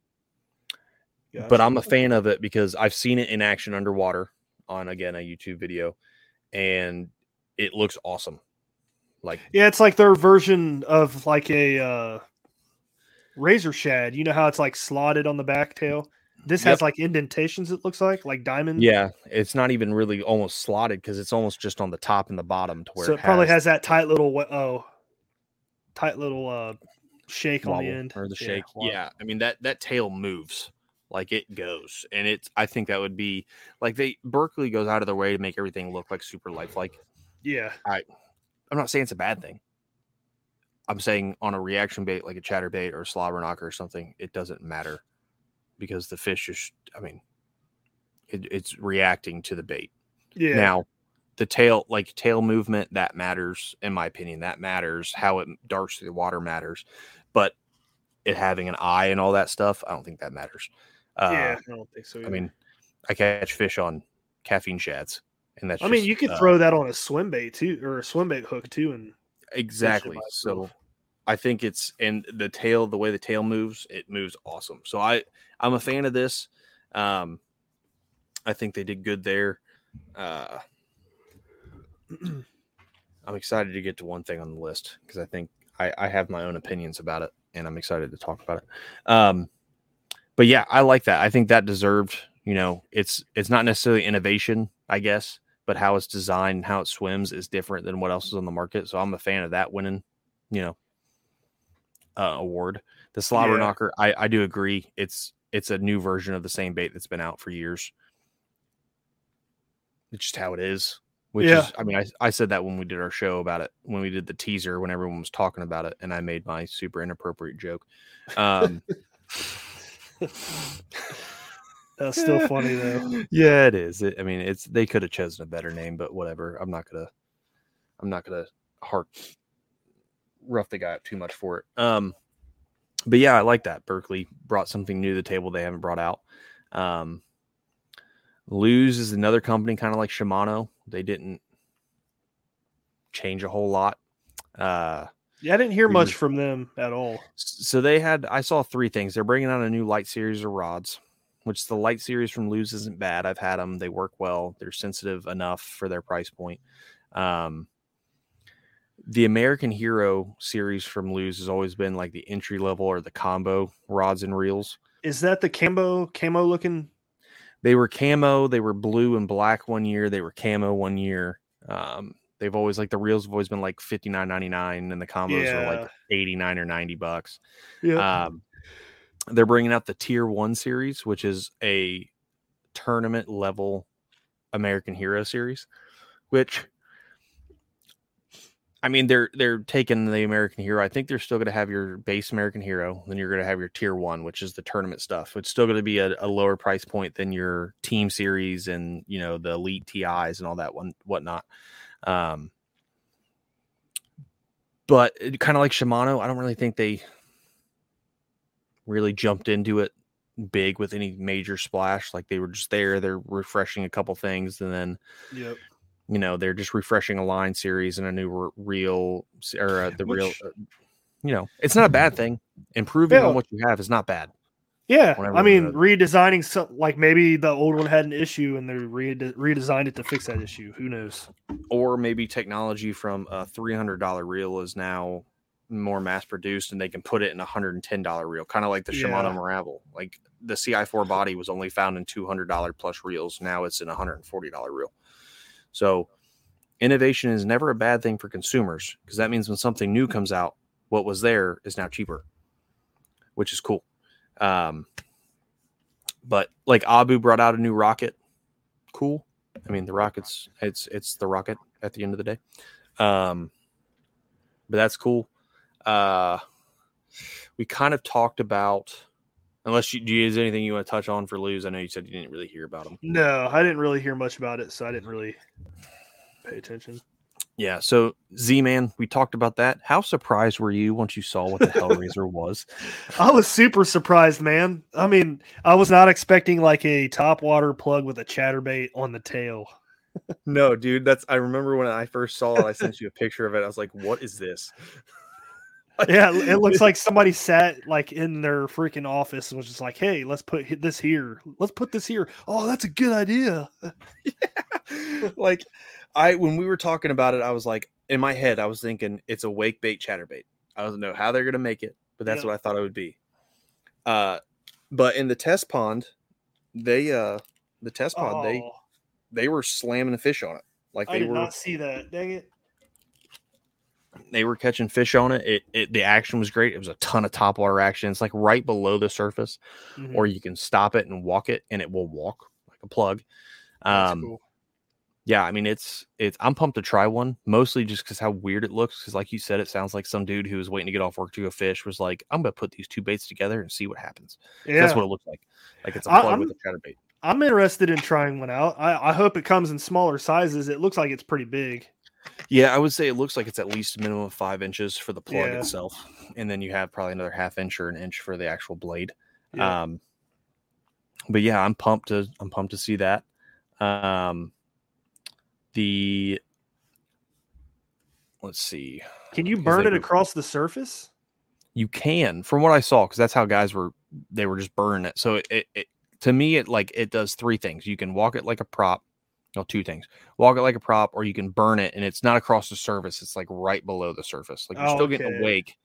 but I'm a fan of it because I've seen it in action underwater on again a YouTube video, and it looks awesome. Like Yeah, it's like their version of like a uh, razor shad. You know how it's like slotted on the back tail. This Yep. has like indentations. It looks like like diamond. yeah, it's not even really almost slotted because it's almost just on the top and the bottom to where so it, probably has that tight little oh, tight little uh shake on the end or the shake. wobble. Yeah, I mean that that tail moves like it goes, and it's. I think that would be like they Berkley goes out of their way to make everything look like super lifelike. yeah. I I'm not saying it's a bad thing. I'm saying on a reaction bait like a chatterbait or a slobber knocker or something, it doesn't matter because the fish is. I mean, it, it's reacting to the bait. Yeah. Now, the tail, like tail movement, that matters, in my opinion. That matters. How it darts through the water matters. But it having an eye and all that stuff, I don't think that matters. Uh, yeah. I don't think so. I mean, I catch fish on caffeine shads, and that's. I mean, you could uh, throw that on a swim bait too, or a swim bait hook too, and exactly. So. I think it's and the tail, the way the tail moves, it moves awesome. So I, I'm a fan of this. Um, I think they did good there. Uh, I'm excited to get to one thing on the list because I think I, I have my own opinions about it, and I'm excited to talk about it. Um, but yeah, I like that. I think that deserved. You know, it's it's not necessarily innovation, I guess, but how it's designed and how it swims is different than what else is on the market. So I'm a fan of that winning, you know, uh, award. The slobber Yeah. knocker, I, I do agree. It's it's a new version of the same bait that's been out for years. It's just how it is. Which Yeah. is, I mean, I, I said that when we did our show about it, when we did the teaser, when everyone was talking about it, and I made my super inappropriate joke. Um, That's still funny though. Yeah, it is. It, I mean, it's they could have chosen a better name, but whatever. I'm not gonna, I'm not gonna heart rough the guy up too much for it. Um, but yeah, I like that. Berkley brought something new to the table they haven't brought out. Um, Lew's is another company, kind of like Shimano. They didn't change a whole lot. Uh, Yeah, I didn't hear much from them at all. so they had I saw three things. They're bringing out a new light series of rods, which the light series from Lew's isn't bad. I've had them. They work well. They're sensitive enough for their price point. Um, the American Hero series from Lew's has always been like the entry level or the combo rods and reels. Is that the camo camo looking? They were camo. They were blue and black one year. They were camo one year. Um, they've always like the reels have always been like fifty nine ninety nine, and the combos are like eighty nine or ninety bucks. Yeah. Um, they're bringing out the Tier One series, which is a tournament level American Hero series, which I mean they're they're taking the American Hero. I think they're still going to have your base American Hero, then you're going to have your Tier One, which is the tournament stuff. It's still going to be a, a lower price point than your Team Series and you know the Elite TIs and all that one whatnot. Um, but kind of like Shimano, I don't really think they really jumped into it big with any major splash. Like they were just there, they're refreshing a couple things, and then yep. you know they're just refreshing a line series and a new re- reel or uh, the real. Uh, you know, it's not a bad thing. Improving Yeah. on what you have is not bad. Yeah, Whenever I mean, redesigning some like maybe the old one had an issue and they rede- redesigned it to fix that issue. Who knows? Or maybe technology from a three hundred dollar reel is now more mass produced and they can put it in a hundred and ten dollar reel, kind of like the Shimano Yeah. Miravel. Like the CI4 body was only found in two hundred dollar plus reels. Now it's in a hundred and forty dollar reel. So innovation is never a bad thing for consumers because that means when something new comes out, what was there is now cheaper, which is cool. Um, but like Abu brought out a new rocket, cool. I mean, the rockets, it's it's the rocket at the end of the day. Um, but that's cool. Uh, we kind of talked about, unless you do you, is anything you want to touch on for Lew's? I know you said you didn't really hear about them. No, I didn't really hear much about it, so I didn't really pay attention. Yeah. So Z Man, we talked about that. How surprised were you once you saw what the Hellraiser was? I was super surprised, man. I mean, I was not expecting like a top water plug with a chatterbait on the tail. No, dude. That's I remember when I first saw it. I sent you a picture of it. I was like, "What is this?" Yeah, it looks like somebody sat like in their freaking office and was just like, "Hey, let's put this here. Let's put this here. Oh, that's a good idea." like I when we were talking about it, I was like in my head, I was thinking it's a wake bait chatterbait. I don't know how they're gonna make it, but that's Yeah. what I thought it would be. Uh but in the test pond, they uh the test pond, they Oh, they were slamming the fish on it. Like I they did were not see that. Dang it. They were catching fish on it. it. It the action was great. It was a ton of top water action. It's like right below the surface, Mhm. or you can stop it and walk it, and it will walk like a plug. Um, cool. yeah, I mean it's it's I'm pumped to try one, mostly just because how weird it looks. Because like you said, it sounds like some dude who was waiting to get off work to go fish was like, I'm gonna put these two baits together and see what happens. Yeah, That's what it looks like. Like it's a plug with I'm- a chatterbait. I'm interested in trying one out. I, I hope it comes in smaller sizes. It looks like it's pretty big. Yeah, I would say it looks like it's at least a minimum of five inches for the plug Yeah. itself, and then you have probably another half inch or an inch for the actual blade. Yeah. Um, but yeah, I'm pumped to I'm pumped to see that. Um, the let's see, Can you burn it across the surface? you can from what I saw because that's how guys were they were just burning it. So it, it, it to me it like it does three things. You can walk it like a prop. No, two things. Walk it like a prop, or you can burn it, and it's not across the surface. It's like right below the surface. Like you're Oh, still getting a wake,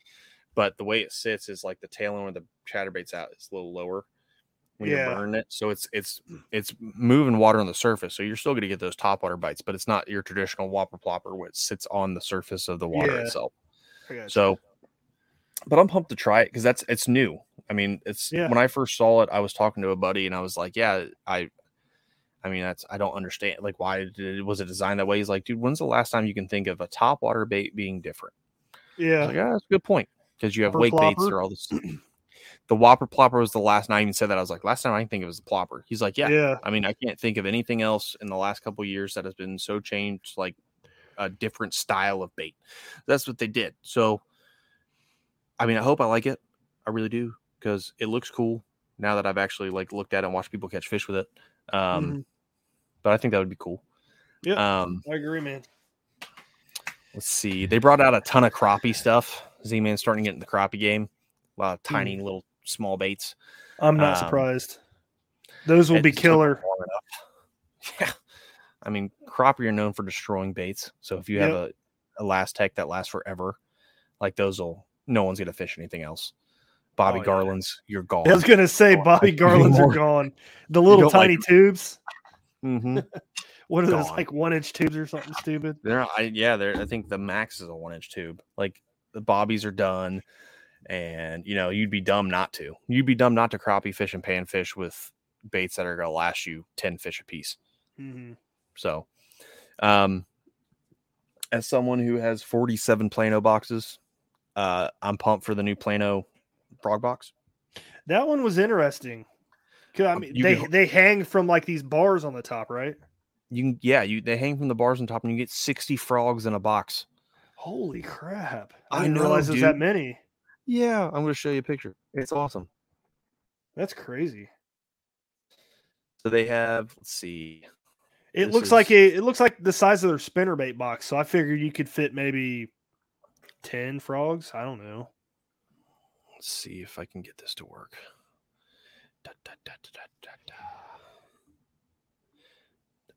but the way it sits is like the tail end where the chatterbait's out It's a little lower. when Yeah. you burn it. So it's it's it's moving water on the surface. So you're still going to get those top water bites, but it's not your traditional whopper plopper which sits on the surface of the water Yeah. itself. So, but I'm pumped to try it because that's it's new. I mean, it's Yeah. when I first saw it, I was talking to a buddy and I was like, yeah, I. I mean, that's I don't understand. Like, why did it, was it designed that way? He's like, dude, when's the last time you can think of a top water bait being different? Yeah, like, yeah, that's a good point because you have wake baits or all this. the Whopper plopper was the last. And I even said that I was like, last time I can think it was the plopper. He's like, yeah. yeah, I mean, I can't think of anything else in the last couple of years that has been so changed, like a different style of bait. That's what they did. So, I mean, I hope I like it. I really do because it looks cool now that I've actually like looked at it and watched people catch fish with it. Um, Mhm. But I think that would be cool. Yeah. Um, I agree, man. let's see. They brought out a ton of crappie stuff. Z Man's starting to get in the crappie game. A lot of tiny little small baits. I'm not um, surprised. Those will be killer. Yeah. I mean, crappie are known for destroying baits. So if you have a, a ElaZtech that lasts forever, like those will, no one's going to fish anything else. Bobby Oh, yeah. Garland's, you're gone. I was gonna say Bobby I- Garlands are gone. The little don't like tiny tubes. hmm What are those like one inch tubes or something stupid? They're, I, yeah, they're, I think the max is a one inch tube. Like the bobbies are done. And, you know, you'd be dumb not to. You'd be dumb not to crappie fish and panfish with baits that are going to last you 10 fish a piece. Mhm. So, um, as someone who has 47 Plano boxes, uh, I'm pumped for the new Plano frog box. That one was interesting. I Um, mean, you they can- they hang from like these bars on the top, right? You can, yeah, you they hang from the bars on top, and you get 60 frogs in a box. Holy crap! I I didn't know, realize there's that many. Yeah, I'm going to show you a picture. It's awesome. That's crazy. So they have, let's see, It This looks like a it looks like the size of their spinnerbait box. So I figured you could fit maybe ten frogs. I don't know. Let's see if I can get this to work. Da, da, da.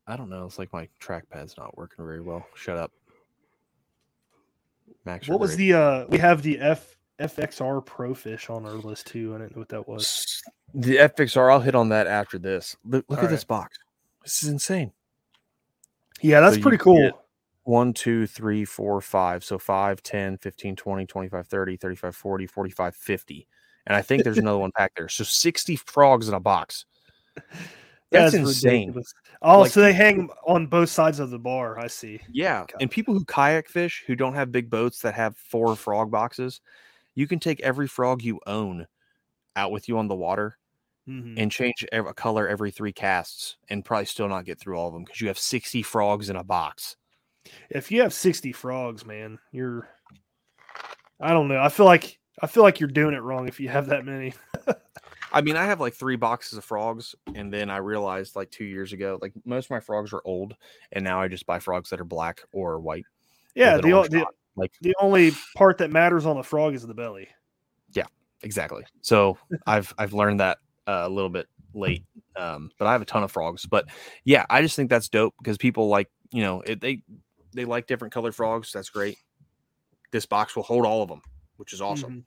I don't know. It's like my trackpad's not working very well. Shut up. Max, What was great. the uh we have the F FXR Pro Fish on our list too. I didn't know what that was. The FXR, I'll hit on that after this. Look, look at this box. This is insane. Yeah, that's So pretty cool. get- 1, 2, 3, 4, 5. So 5, 10, 15, 20, 25, 30, 35, 40, 45, 50. And I think there's another one back there. So 60 frogs in a box. That's, insane. ridiculous. Oh, Like- so they hang on both sides of the bar. I see. Yeah. God. And people who kayak fish who don't have big boats that have four frog boxes, you can take every frog you own out with you on the water Mhm. and change a color every three casts and probably still not get through all of them because you have 60 frogs in a box. If you have sixty frogs, man, you're. I don't know. I feel like I feel like you're doing it wrong if you have that many. I mean, I have like three boxes of frogs, and then I realized like two years ago, like most of my frogs are old, and now I just buy frogs that are black or white. Yeah, the, o- the like the only part that matters on a frog is the belly. Yeah, exactly. So I've I've learned that uh, a little bit late, um, but I have a ton of frogs. But yeah, I just think that's dope because people like you know it, they they like different colored frogs. That's great. This box will hold all of them, which is awesome.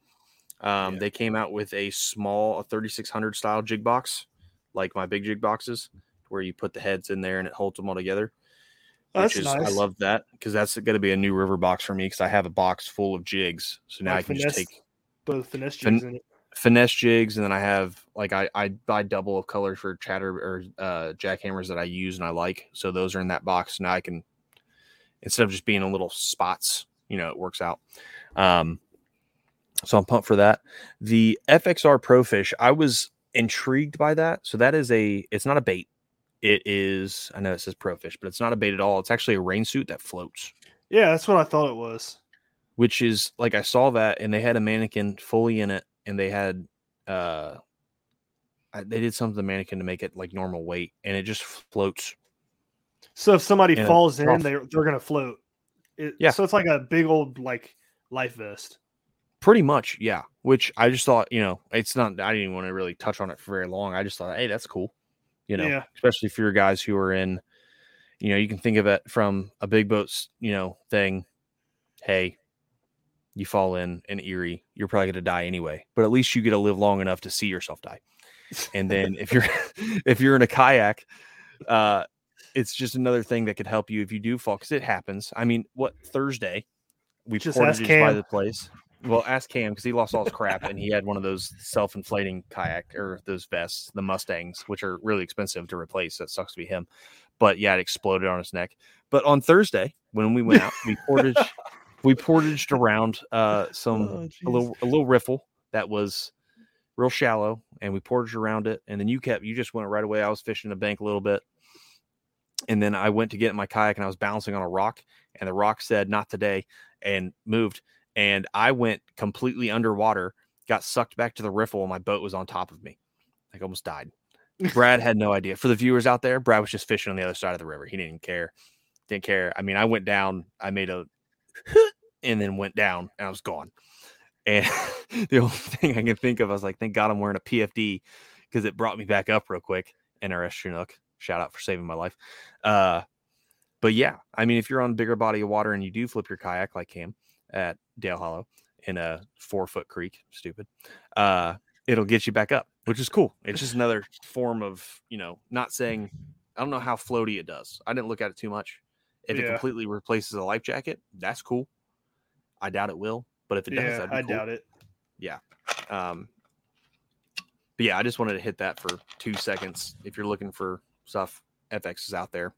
Mhm. Um, Yeah. They came out with a small, a 3600 style jig box, like my big jig boxes, where you put the heads in there and it holds them all together. Oh, Which that's is, I love that because that's going to be a new river box for me because I have a box full of jigs. So now Like I can just take Both finesse Fin- jigs in it. finesse jigs and then I have like I, I buy double of colors for chatter or uh, jackhammers that I use and I like. So those are in that box. Now I can instead of just being in little spots, you know, it works out. Um, so I'm pumped for that. The FXR Profish, I was intrigued by that. So that is a it's not a bait. It is I know it says Profish, but it's not a bait at all. It's actually a rain suit that floats Yeah, that's what I thought it was. which is like I saw that and they had a mannequin fully in it and they had uh they did something to the mannequin to make it like normal weight and it just floats. So if somebody falls in, they're they're gonna float. It, Yeah. So it's like a big old like life vest. Pretty much, yeah. Which I just thought, you know, it's not I didn't want to really touch on it for very long. I just thought, hey, that's cool. You know, Yeah. especially for your guys who are in, you know, you can think of it from a big boats, you know, thing. Hey, you fall in an Erie, you're probably gonna die anyway. But at least you get to live long enough to see yourself die. And then if you're if you're in a kayak, uh, it's just another thing that could help you if you do fall because it happens. I mean, what Thursday we Just portaged by the place. Well, ask Cam because he lost all his crap and he had one of those self-inflating kayak or those vests, the Mustangs, which are really expensive to replace. That sucks to be him. But yeah, it exploded on his neck. But on Thursday, when we went out, we portaged we portaged around uh some Oh, a little a little riffle that was real shallow and we portaged around it and then you kept you just went right away i was fishing the bank a little bit and then i went to get in my kayak and i was bouncing on a rock and the rock said not today and moved and i went completely underwater got sucked back to the riffle and my boat was on top of me. Like almost died. Brad had no idea. For the viewers out there brad was just fishing on the other side of the river. He didn't care. Didn't care. I mean i went down i made a and then went down and i was gone. And the only thing I can think of, I was like, thank God I'm wearing a PFD because it brought me back up real quick. NRS Chinook, shout out for saving my life. Uh, but yeah, I mean, if you're on a bigger body of water and you do flip your kayak like Cam at Dale Hollow in a four foot creek, stupid, uh, it'll get you back up, which is cool. It's just another form of, you know, not saying, I don't know how floaty it does. I didn't look at it too much. If it completely replaces a life jacket, that's cool. I doubt it will, but if it does, yeah, be I cool. doubt it. Yeah. Um, but yeah, I just wanted to hit that for two seconds. If you're looking for stuff, FX is out there.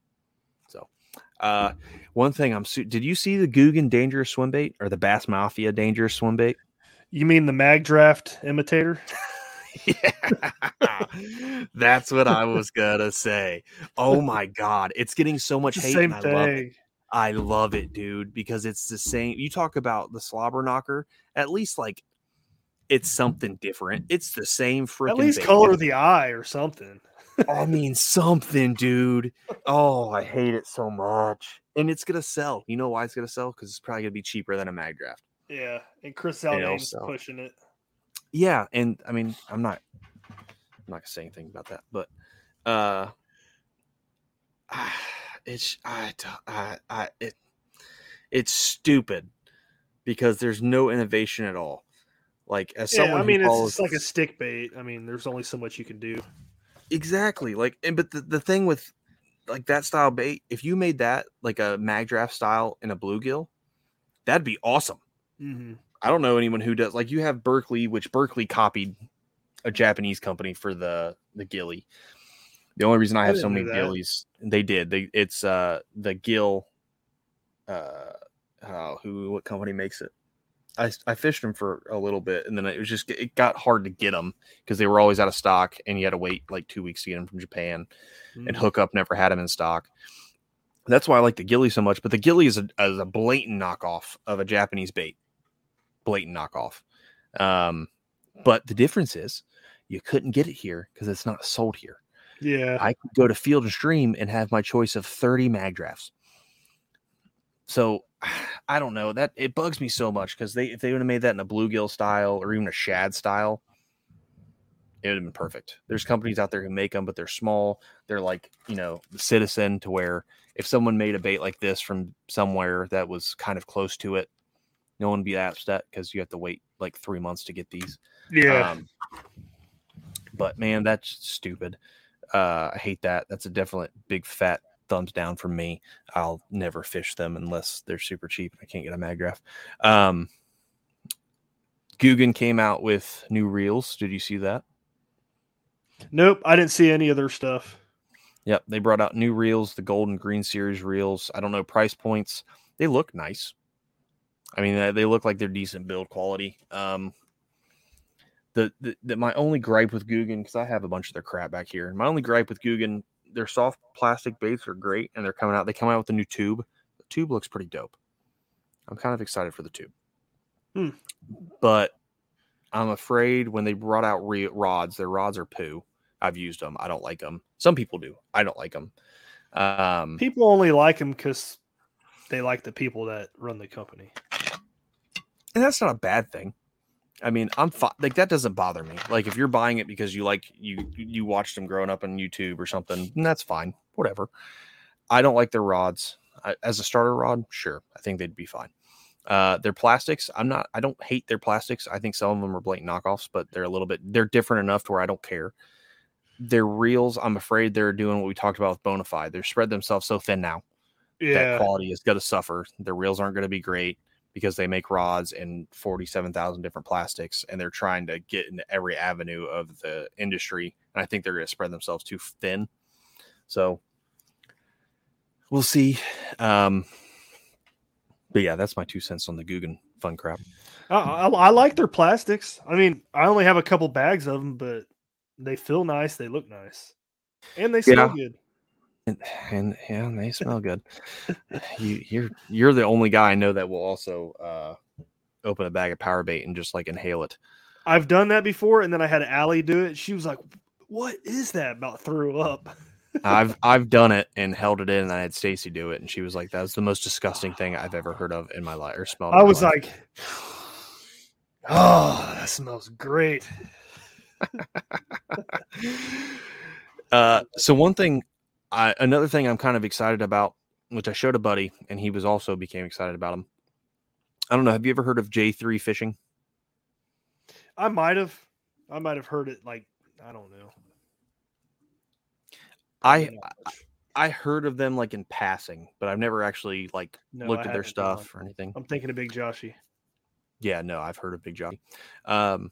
So, uh, one thing I'm, su- did you see the Googan dangerous swim bait or the Bass Mafia dangerous swim bait? You mean the mag draft imitator? yeah, that's what I was gonna say. Oh my god, it's getting so much hate. same I love it. I love it, dude, because it's the same. You talk about the slobber knocker, at least like it's something different. It's the same freaking. At least bait. color the eye or something. I mean, something, dude. Oh, I hate it so much. And it's gonna sell. You know why it's gonna sell? Because it's probably gonna be cheaper than a mag draft. Yeah, and Chris Zaldain's pushing it. Yeah, and I mean, I'm not, I'm not gonna say anything about that, but uh, it's I, I, I it, it's stupid because there's no innovation at all. Like as Yeah, someone I mean it's just like a stick bait. I mean, there's only so much you can do. Exactly like, and but the, the thing with like that style bait, if you made that like a mag draft style in a bluegill, that'd be awesome. Mm-hmm. I don't know anyone who does like you have Berkley, which Berkley copied a Japanese company for the the gilly. The only reason I I have so many gillies, they did. They it's uh the gill uh oh, who what company makes it? I I fished them for a little bit and then it was just it got hard to get them because they were always out of stock and you had to wait like 2 weeks to get them from Japan and Mm. Hookup never had them in stock. That's why I like the Gilly so much. But the Gilly is a, is a blatant knockoff of a Japanese bait, blatant knockoff. Um, but the difference is you couldn't get it here because it's not sold here. Yeah, I could go to Field and Stream and have my choice of 30 mag drafts. So I don't know that it bugs me so much because they if they would have made that in a bluegill style or even a shad style, it would have been perfect. There's companies out there who make them, but they're small. They're like you know the citizen to where if someone made a bait like this from somewhere that was kind of close to it, no one would be that upset because you have to wait like three months to get these. yeah. Um, but man, that's stupid. Uh, I hate that. That's a definite big fat thumbs down from me. I'll never fish them unless they're super cheap and I can't get a mag draft. Um, Googan came out with new reels. Did you see that? nope, I didn't see any of their stuff. Yep, they brought out new reels, the Golden Green Series reels. I don't know price points. They look nice. I mean, they- they look like they're decent build quality. Um, the, the, the my only gripe with Googan because I have a bunch of their crap back here. My only gripe with Googan, their soft plastic baits are great, and they're coming out. They come out with a new tube. The tube looks pretty dope. I'm kind of excited for the tube, Hmm. but I'm afraid when they brought out re- rods, their rods are poo. I've used them. I don't like them. Some people do. I don't like them. Um, People only like them because they like the people that run the company. and that's not a bad thing. I mean, I'm fi- like that doesn't bother me. Like if you're buying it because you like you you watched them growing up on YouTube or something, that's fine. Whatever. I don't like their rods I, as a starter rod. Sure, I think they'd be fine. Uh, their plastics, I'm not. I don't hate their plastics. I think some of them are blatant knockoffs, but they're a little bit. They're different enough to where I don't care. their reels, I'm afraid they're doing what we talked about with Bonafide. They're spread themselves so thin now that quality is going to suffer. Their reels aren't going to be great because they make rods in 47,000 different plastics and they're trying to get into every avenue of the industry. And I think they're going to spread themselves too thin. So we'll see. Um, but yeah, that's my two cents on the Googan fun crap. I, I, I like their plastics. I mean, I only have a couple bags of them, but they feel nice. They look nice, and they smell Yeah. good. And, and yeah, they smell good. you, you're you're the only guy I know that will also uh, open a bag of power bait and just like inhale it. I've done that before, and then I had Allie do it. She was like, "What is that?" About threw up. I've I've done it and held it in, and I had Stacy do it, and she was like, "That's the most disgusting thing I've ever heard of in my life or smelled." I was life." like, "Oh, that smells great." uh, so one thing, I another thing I'm kind of excited about, which I showed a buddy, and he was also became excited about him. I don't know. Have you ever heard of J3 fishing? I might have, I might have heard it. Like, I don't know. I Probably not much. I heard of them like in passing, but I've never actually like No, looked I at their stuff or anything. I'm thinking of Big Joshy. Yeah, no, I've heard of Big Johnny. Um,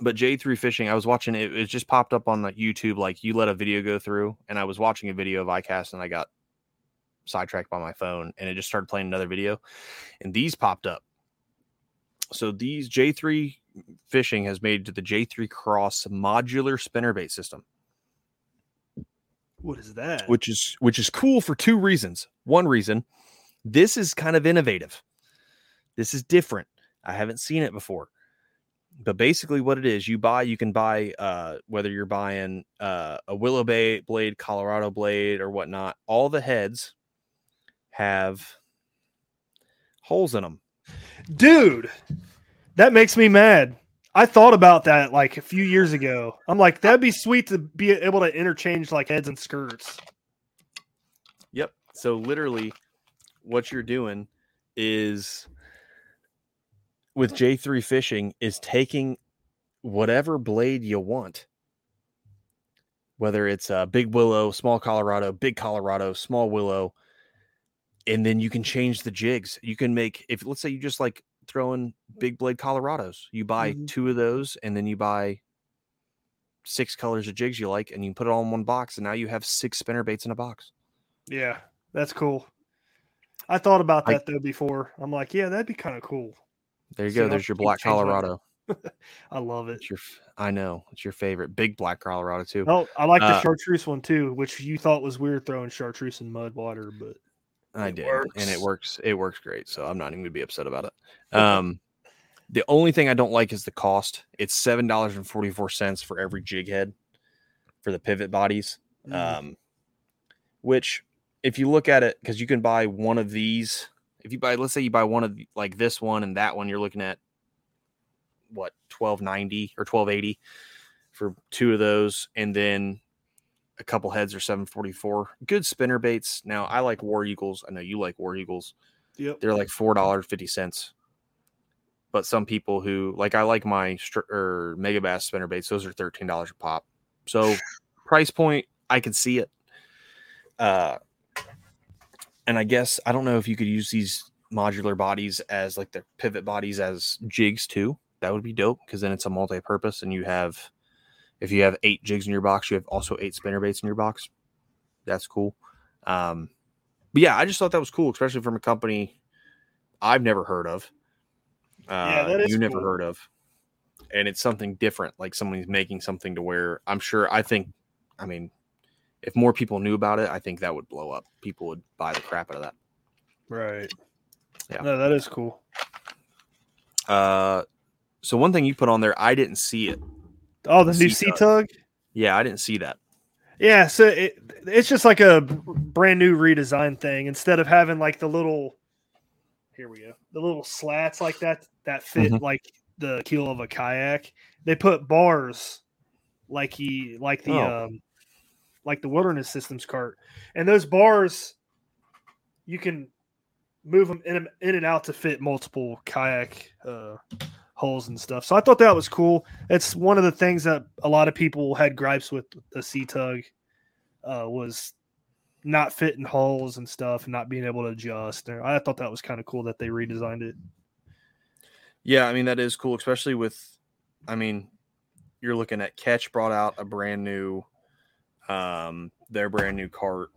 but J3 fishing, I was watching it. It just popped up on like YouTube. Like you let a video go through, and I was watching a video of iCast, and I got sidetracked by my phone, and it just started playing another video, and these popped up. So these J3 fishing has made to the J3 Cross modular spinnerbait system What is that? which is which is cool for two reasons. One reason, this is kind of innovative. This is different. I haven't seen it before. But basically what it is, you buy you can buy uh whether you're buying uh a willow bay blade, Colorado blade or whatnot, all the heads have holes in them. dude that makes me mad i thought about that like a few years ago i'm like that'd be sweet to be able to interchange like heads and skirts Yep. So literally what you're doing is with J3 fishing is taking whatever blade you want. Whether it's a big willow, small Colorado, big Colorado, small willow, and then you can change the jigs. You can make if let's say you just like throwing big blade Colorados, you buy Mhm. two of those and then you buy six colors of jigs you like and you put it all in one box and now you have six spinner baits in a box. yeah that's cool i thought about I- that though before i'm like yeah that'd be kind of cool There you See, go. There's your black Colorado. i love it It's your, I know it's your favorite big black Colorado too. oh i like the Uh, chartreuse one too which you thought was weird throwing chartreuse in mud water but I did, and it works. works. It works great. So I'm not even gonna be upset about it. Um, the only thing I don't like is the cost. It's seven dollars and forty four cents for every jig head for the pivot bodies. mm, Um, which, if you look at it, because you can buy one of these. If you buy, let's say you buy one of the- like this one and that one, you're looking at what twelve ninety or twelve eighty for two of those, and then a couple heads forty four. Good spinner baits. Now I like War Eagles. I know you like War Eagles. yep They're like four dollars fifty cents. But some people who like I like my str- or Megabass spinner baits. Those are thirteen dollars a pop. So price point, I can see it. Uh, and I guess I don't know if you could use these modular bodies as like the pivot bodies as jigs too. That would be dope because then it's a multi-purpose, and you have if you have eight jigs in your box, you have also eight spinner baits in your box. That's cool. Um, but yeah, I just thought that was cool, especially from a company I've never heard of. Uh, Yeah, that is you never cool. heard of, and it's something different. Like somebody's making something to where I'm sure. I think, I mean, if more people knew about it, I think that would blow up. People would buy the crap out of that. right Yeah. no that is cool Uh, so one thing you put on there, I didn't see it. oh the new C-Tug Yeah, I didn't see that. Yeah, so it, it's just like a brand new redesign thing. Instead of having like the little, here we go, the little slats like that that fit Mhm. like the keel of a kayak. They put bars like he like the Oh. um like the wilderness systems cart, and those bars you can move them in, in and out to fit multiple kayak uh, holes and stuff. So I thought that was cool. It's one of the things that a lot of people had gripes with the C-Tug uh, was not fitting holes and stuff and not being able to adjust. I thought that was kind of cool that they redesigned it. Yeah, I mean that is cool, especially with I mean, you're looking at Catch brought out a brand new um their brand new cart,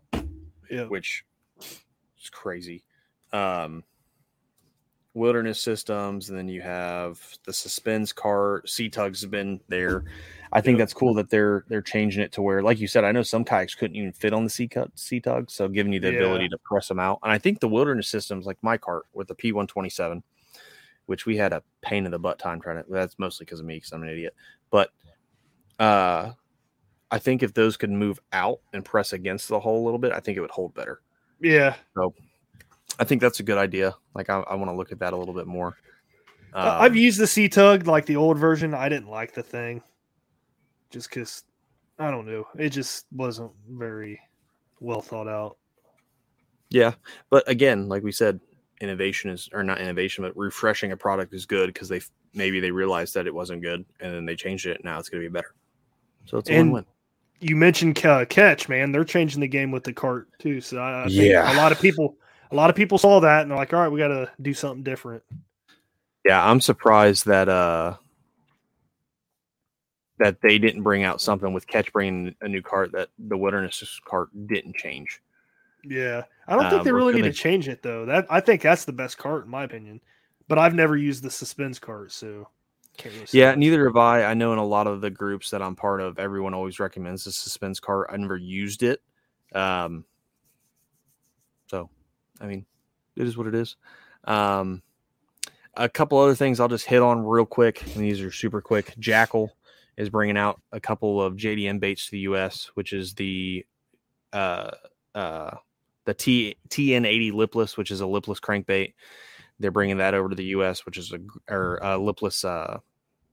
Yeah. which is crazy. Um wilderness systems, and then you have the Suspenz cart, C-Tugs have been there. I think Yeah. that's cool that they're they're changing it to where, like you said, I know some kayaks couldn't even fit on the sea cut C-Tug, so giving you the Yeah. ability to press them out. And I think the wilderness systems, like my cart with the P one twenty seven, which we had a pain in the butt time trying to. That's mostly because of me, because I'm an idiot. But uh, I think if those could move out and press against the hole a little bit, I think it would hold better. Yeah. So I think that's a good idea. Like I, I want to look at that a little bit more. I- I've Um, used the C-Tug, like the old version. I didn't like the thing just because I don't know. It just wasn't very well thought out. Yeah, but again, like we said, innovation is or not innovation, but refreshing a product is good because they maybe they realized that it wasn't good and then they changed it. Now it's going to be better. So it's a And- win-win. You mentioned uh, catch, man. They're changing the game with the cart too. So I, I think Yeah. a lot of people, a lot of people saw that and they're like, "All right, we got to do something different." Yeah, I'm surprised that uh that they didn't bring out something with catch bringing a new cart that the wilderness cart didn't change. Yeah, I don't think Um, they really need gonna- to change it though. That I think that's the best cart in my opinion. But I've never used the Suspenz cart, so say Yeah, neither have I. I know in a lot of the groups that I'm part of, everyone always recommends the Suspenz cart. I never used it. Um, so, I mean, it is what it is. Um, a couple other things I'll just hit on real quick, and these are super quick. Jackall is bringing out a couple of JDM baits to the US, which is the uh, uh, the T TN80 lipless, which is a lipless crankbait. They're bringing that over to the US, which is a or a lipless, uh,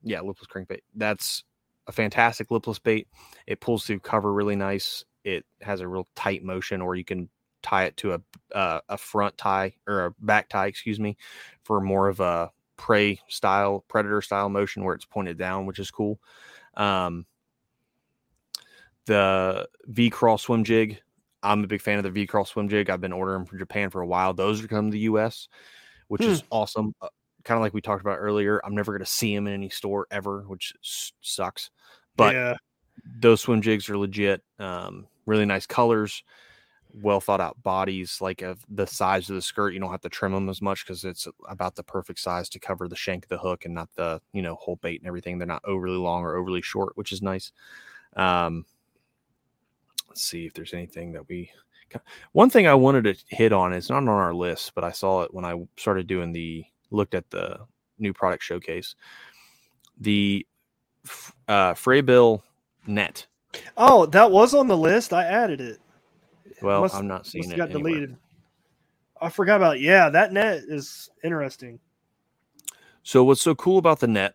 yeah, lipless crankbait. That's a fantastic lipless bait. It pulls through cover really nice. It has a real tight motion, or you can tie it to a uh, a front tie or a back tie, excuse me, for more of a prey style, predator style motion where it's pointed down, which is cool. Um, the V crawl swim jig. I'm a big fan of the V crawl swim jig. I've been ordering from Japan for a while. Those are coming to the US, which is awesome. Uh, kind of like we talked about earlier. I'm never going to see them in any store ever, which s- sucks. But yeah, those swim jigs are legit. Um, really nice colors, well thought out bodies. Like of the size of the skirt, you don't have to trim them as much because it's about the perfect size to cover the shank of the hook and not the you know whole bait and everything. They're not overly long or overly short, which is nice. Um, let's see if there's anything that we. One thing I wanted to hit on is not on our list, but I saw it when I started doing the looked at the new product showcase. The uh, Frabill net. Oh, that was on the list. I added it. Well, Must- I'm not seeing it. got anywhere. deleted. I forgot about. It. Yeah, that net is interesting. So what's so cool about the net?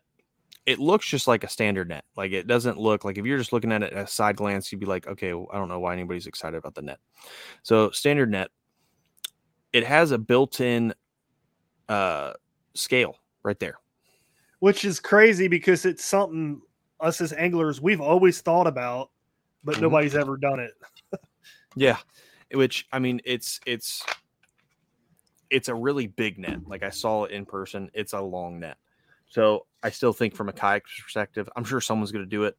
It looks just like a standard net. Like it doesn't look like if you're just looking at it at a side glance, you'd be like, okay, well, I don't know why anybody's excited about the net. So standard net, it has a built-in uh scale right there. which is crazy because it's something us as anglers we've always thought about, but Mhm. nobody's ever done it. Yeah. Which I mean, it's it's it's a really big net. Like I saw it in person. It's a long net. So I still think from a kayak perspective, I'm sure someone's gonna do it.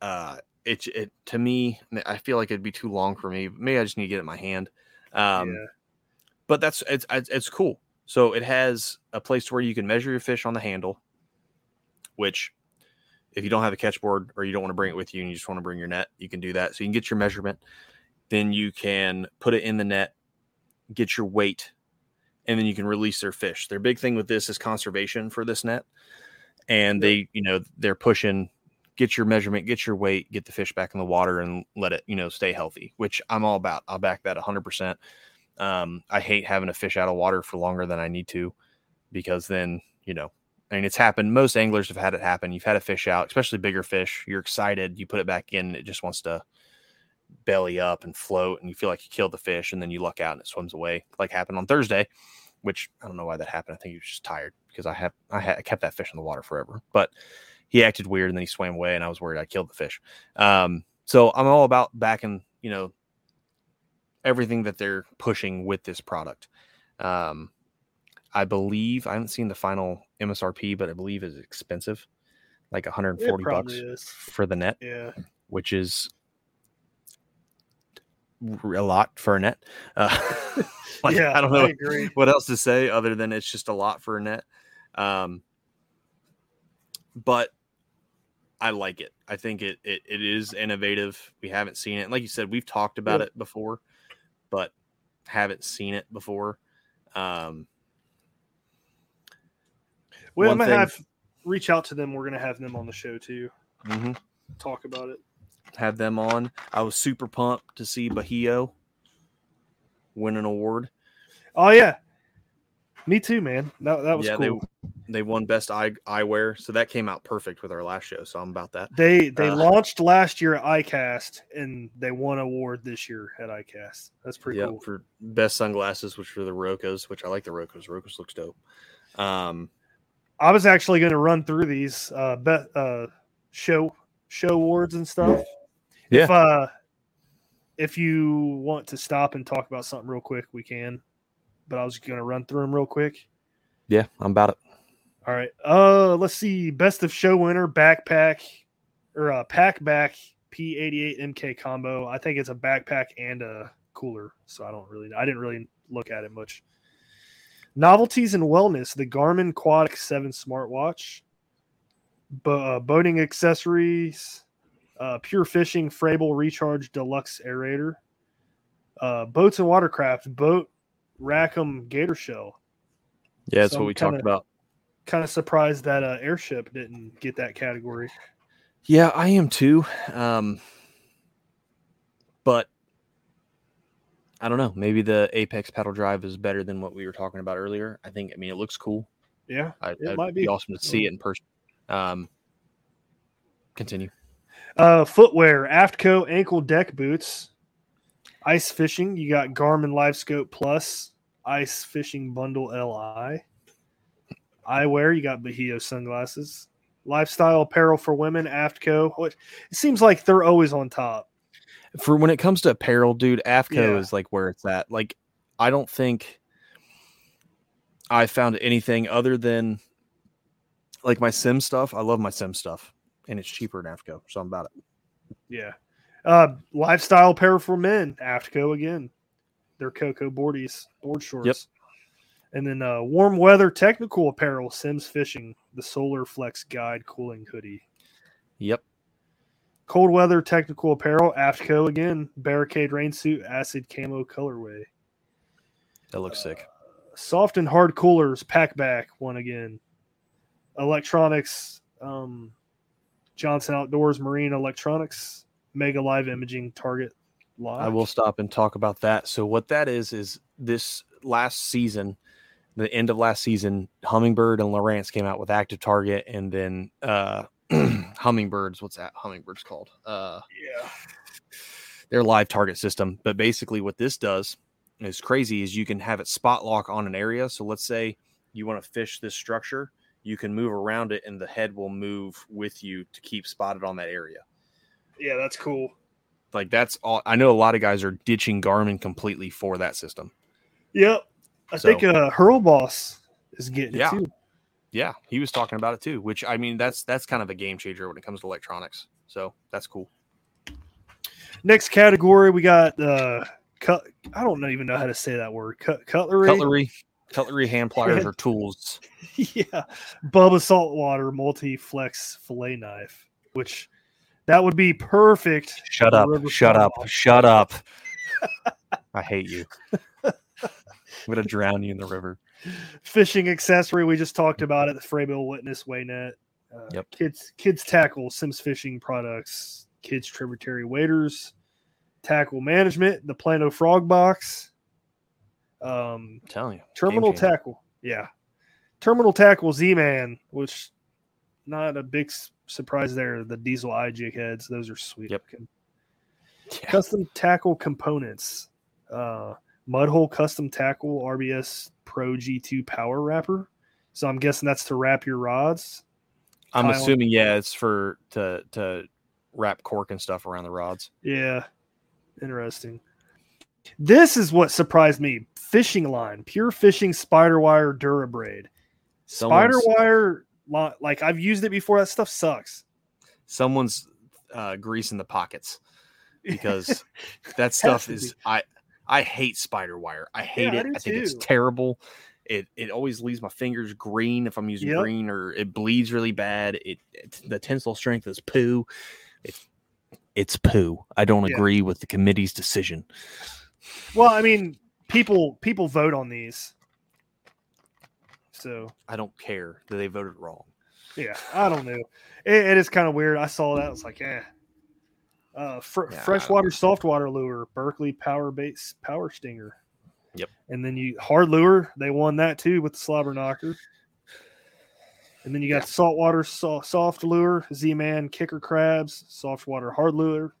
Uh it it to me, I feel like it'd be too long for me. Maybe I just need to get it in my hand. Um yeah. but that's it's it's, it's cool. So it has a place where you can measure your fish on the handle, which if you don't have a catch board or you don't want to bring it with you and you just want to bring your net, you can do that. So you can get your measurement, then you can put it in the net, get your weight, and then you can release their fish. Their big thing with this is conservation for this net. And they, you know, they're pushing get your measurement, get your weight, get the fish back in the water and let it, you know, stay healthy, which I'm all about. I'll back that 100%. Um, I hate having a fish out of water for longer than I need to because then, you know, I mean, it's happened. Most anglers have had it happen. You've had a fish out, especially bigger fish. You're excited. You put it back in, it just wants to belly up and float, and you feel like you killed the fish, and then you luck out and it swims away, like happened on Thursday which I don't know why that happened. I think he was just tired because I have I, had, I kept that fish in the water forever. But he acted weird and then he swam away, and I was worried I killed the fish. Um, so I'm all about backing, you know, everything that they're pushing with this product. Um, I believe I haven't seen the final MSRP, but I believe is expensive, like 140 bucks is. for the net, Yeah. which is a lot for a net. Uh, like, yeah. I don't know I what else to say other than it's just a lot for a net. Um, but I like it. I think it, it it is innovative. We haven't seen it. Like you said, we've talked about Yeah. it before, but haven't seen it before. Um, Well, I'm gonna thing- have reach out to them. We're gonna have them on the show too. mhm. Talk about it. Had them on. I was super pumped to see Bajio win an award. Oh yeah. Me too, man. That that was yeah, cool. they they won best eye eyewear, so that came out perfect with our last show. So I'm about that. They they Uh, launched last year at ICAST and they won award this year at ICAST. That's pretty Yep, cool. for best sunglasses, which were the Rocas, which I like the Rocas. Rocas looks dope. Um, I was actually going to run through these uh, be, uh show show awards and stuff. If Yeah. uh if you want to stop and talk about something real quick, we can. But I was going to run through them real quick. yeah, I'm about it. All right. Uh let's see. Best of show winner backpack or uh pack back P88 MK combo. I think it's a backpack and a cooler. So I don't really I didn't really look at it much. Novelties and wellness, the Garmin Quad 7 smartwatch. Bo- uh, boating accessories, uh, pure fishing Frabill Recharge Deluxe aerator. Uh, boats and watercraft, BOTE Rackham Gator Shell. Yeah, that's So what we talked kinda- about. Kind of surprised that uh, X-Ship didn't get that category. Yeah, I am too. Um, but I don't know. Maybe the Apex pedal drive is better than what we were talking about earlier. I think. I mean, it looks cool. Yeah, I, It might be. be. awesome to see it in person. Um, continue. Uh, footwear, Aftco ankle deck boots, ice fishing. You got Garmin LiveScope Plus, ice fishing bundle Li. Eyewear, you got Bajio sunglasses. Lifestyle apparel for women, Aftco. It seems like they're always on top. For when it comes to apparel, dude, Aftco Yeah. is like where it's at. Like, I don't think I found anything other than like my Simms stuff. I love my Simms stuff, and it's cheaper in Aftco, so I'm about it. Yeah. Uh, lifestyle apparel for men, Aftco again. They're Coco boardies, board shorts. Yep. And then uh, warm weather technical apparel, Simms Fishing, the Solar Flex Guide cooling hoodie. Yep. Cold weather technical apparel, Aftco again, Barricade rain suit, acid camo colorway. That looks sick. Soft and hard coolers, pack back one again. Electronics, um, Johnson Outdoors Marine Electronics, Mega Live Imaging Target Live. I will stop and talk about that. So what that is is this last season, the end of last season, Humminbird and Lowrance came out with Active Target, and then uh, Humminbirds. What's that? Humminbirds called? Uh, Yeah. their live target system. But basically, what this does is crazy is you can have it spot lock on an area. So let's say you want to fish this structure, you can move around it, and the head will move with you to keep spotted on that area. Yeah, that's cool. Like that's all. I know a lot of guys are ditching Garmin completely for that system. Yep. I So- think uh Hurl Boss is getting Yeah. it too. Yeah, he was talking about it too. Which I mean, that's that's kind of a game changer when it comes to electronics. So that's cool. Next category, we got uh cut. I don't even know how to say that word. Cut cutlery. Cutlery, cutlery, hand pliers, or tools. yeah, Bubba Saltwater multi flex fillet knife, which that would be perfect. Shut up! Shut up! smallmouth. Shut up! I hate you. I'm gonna drown you in the river. Fishing accessory, we just talked about it. The Frabill Witness Waynet. Uh, Yep. Kids kids tackle Simms fishing products. Kids tributary waders. Tackle management. The Plano Frog Box. Um, I'm telling you, Terminal tackle. Yeah. Terminal tackle Z Man, which not a big surprise there. The diesel eye jig heads, those are sweet. Yep. Yeah. Custom tackle components. Uh Mudhole Custom Tackle RBS Pro G2 Power Wrapper. So I'm guessing that's to wrap your rods. I'm Kyle. assuming yeah, it's for to to wrap cork and stuff around the rods. Yeah. Interesting. This is what surprised me. Fishing line, pure fishing spider wire Durabraid. Spider wire, li- like I've used it before. That stuff sucks. someone's uh, greasing the pockets because that stuff is be. I I hate spider wire. I hate I it. do I think it's terrible. It it always leaves my fingers green if I'm using Yep. green, or it bleeds really bad. It, it the tensile strength is poo. It's it's poo. I don't Yeah. agree with the committee's decision. Well, I mean, people people vote on these. So I don't care that they voted wrong. yeah, I don't know. It, it is kind of weird. I saw that. I was like, eh. Uh, fr- Yeah, freshwater, saltwater lure, Berkley Power Base Power Stinger. Yep. And then you hard lure. They won that too with the slobber knocker. And then you got Yeah. saltwater so- soft lure, Z Man kicker crabs, soft water hard lure,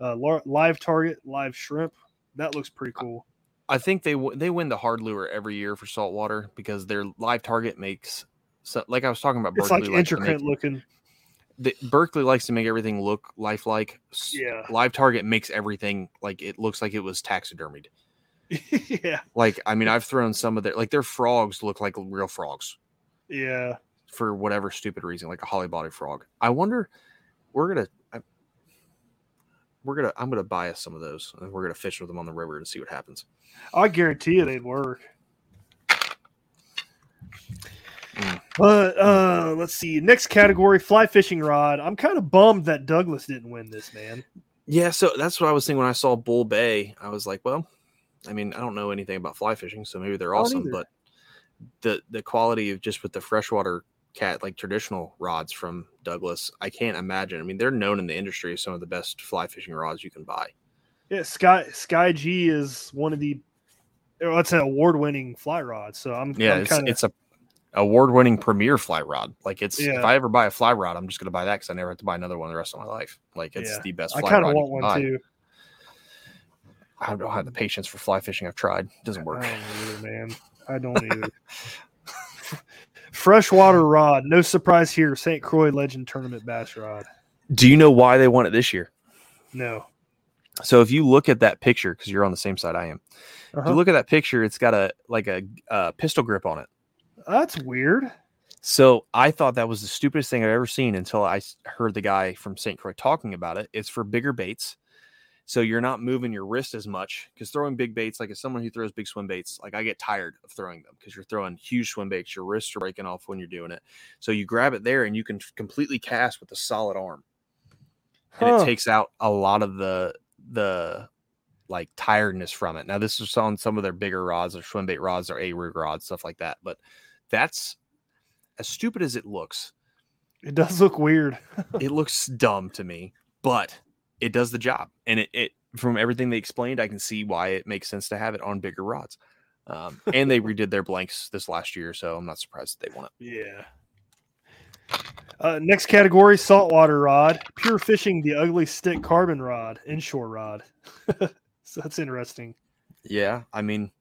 uh, live target, live shrimp. That looks pretty cool. I think they w- they win the hard lure every year for saltwater because their live target makes so, like I was talking about. It's Berkley like intricate make- looking. the, Berkley likes to make everything look lifelike. Yeah. Live target makes everything like it looks like it was taxidermied. yeah. Like I mean, I've thrown some of their like their frogs look like real frogs Yeah. for whatever stupid reason, like a hollow body frog. I wonder. We're gonna. We're gonna. I'm gonna buy us some of those, and we're gonna fish with them on the river and see what happens. I guarantee you they'd work. Mm. But uh let's see. Next category, fly fishing rod. I'm kind of bummed that Douglas didn't win this, man. Yeah, so that's what I was thinking when I saw Bull Bay. I was like, well, I mean, I don't know anything about fly fishing, so maybe they're awesome, but the the quality of just with the freshwater cat like traditional rods from Douglas, I can't imagine. I mean, they're known in the industry as some of the best fly fishing rods you can buy. Yeah, Sky Sky G is one of the oh, it's an award winning fly rod. So I'm Yeah, I'm it's kinda, it's a award winning premier fly rod. Like it's Yeah. if I ever buy a fly rod, I'm just gonna buy that because I never have to buy another one the rest of my life. Like it's Yeah. the best I kind of want one buy. too. I don't have the patience for fly fishing. I've tried. It doesn't work. I don't either, man. I don't either. Freshwater rod, no surprise here. St. Croix Legend Tournament bass rod. Do you know why they want it this year? No. So if you look at that picture, because you're on the same side I am, if Uh-huh. you look at that picture, it's got a like a, uh pistol grip on it. That's weird. So I thought that was the stupidest thing I've ever seen until I heard the guy from St. Croix talking about it. It's for bigger baits. So you're not moving your wrist as much because throwing big baits, like as someone who throws big swim baits, like I get tired of throwing them because you're throwing huge swim baits. Your wrists are breaking off when you're doing it. So you grab it there and you can completely cast with a solid arm. And Huh. it takes out a lot of the the like tiredness from it. Now this is on some of their bigger rods, their swim bait rods, or a rig rods, stuff like that. But that's as stupid as it looks. It does look weird. It looks dumb to me, but it does the job. And it, it from everything they explained, I can see why it makes sense to have it on bigger rods. Um, and they redid their blanks this last year, so I'm not surprised that they won it. Yeah. Uh, next category, saltwater rod. Pure fishing, the Ugly Stik carbon rod, inshore rod. so that's interesting. Yeah, I mean,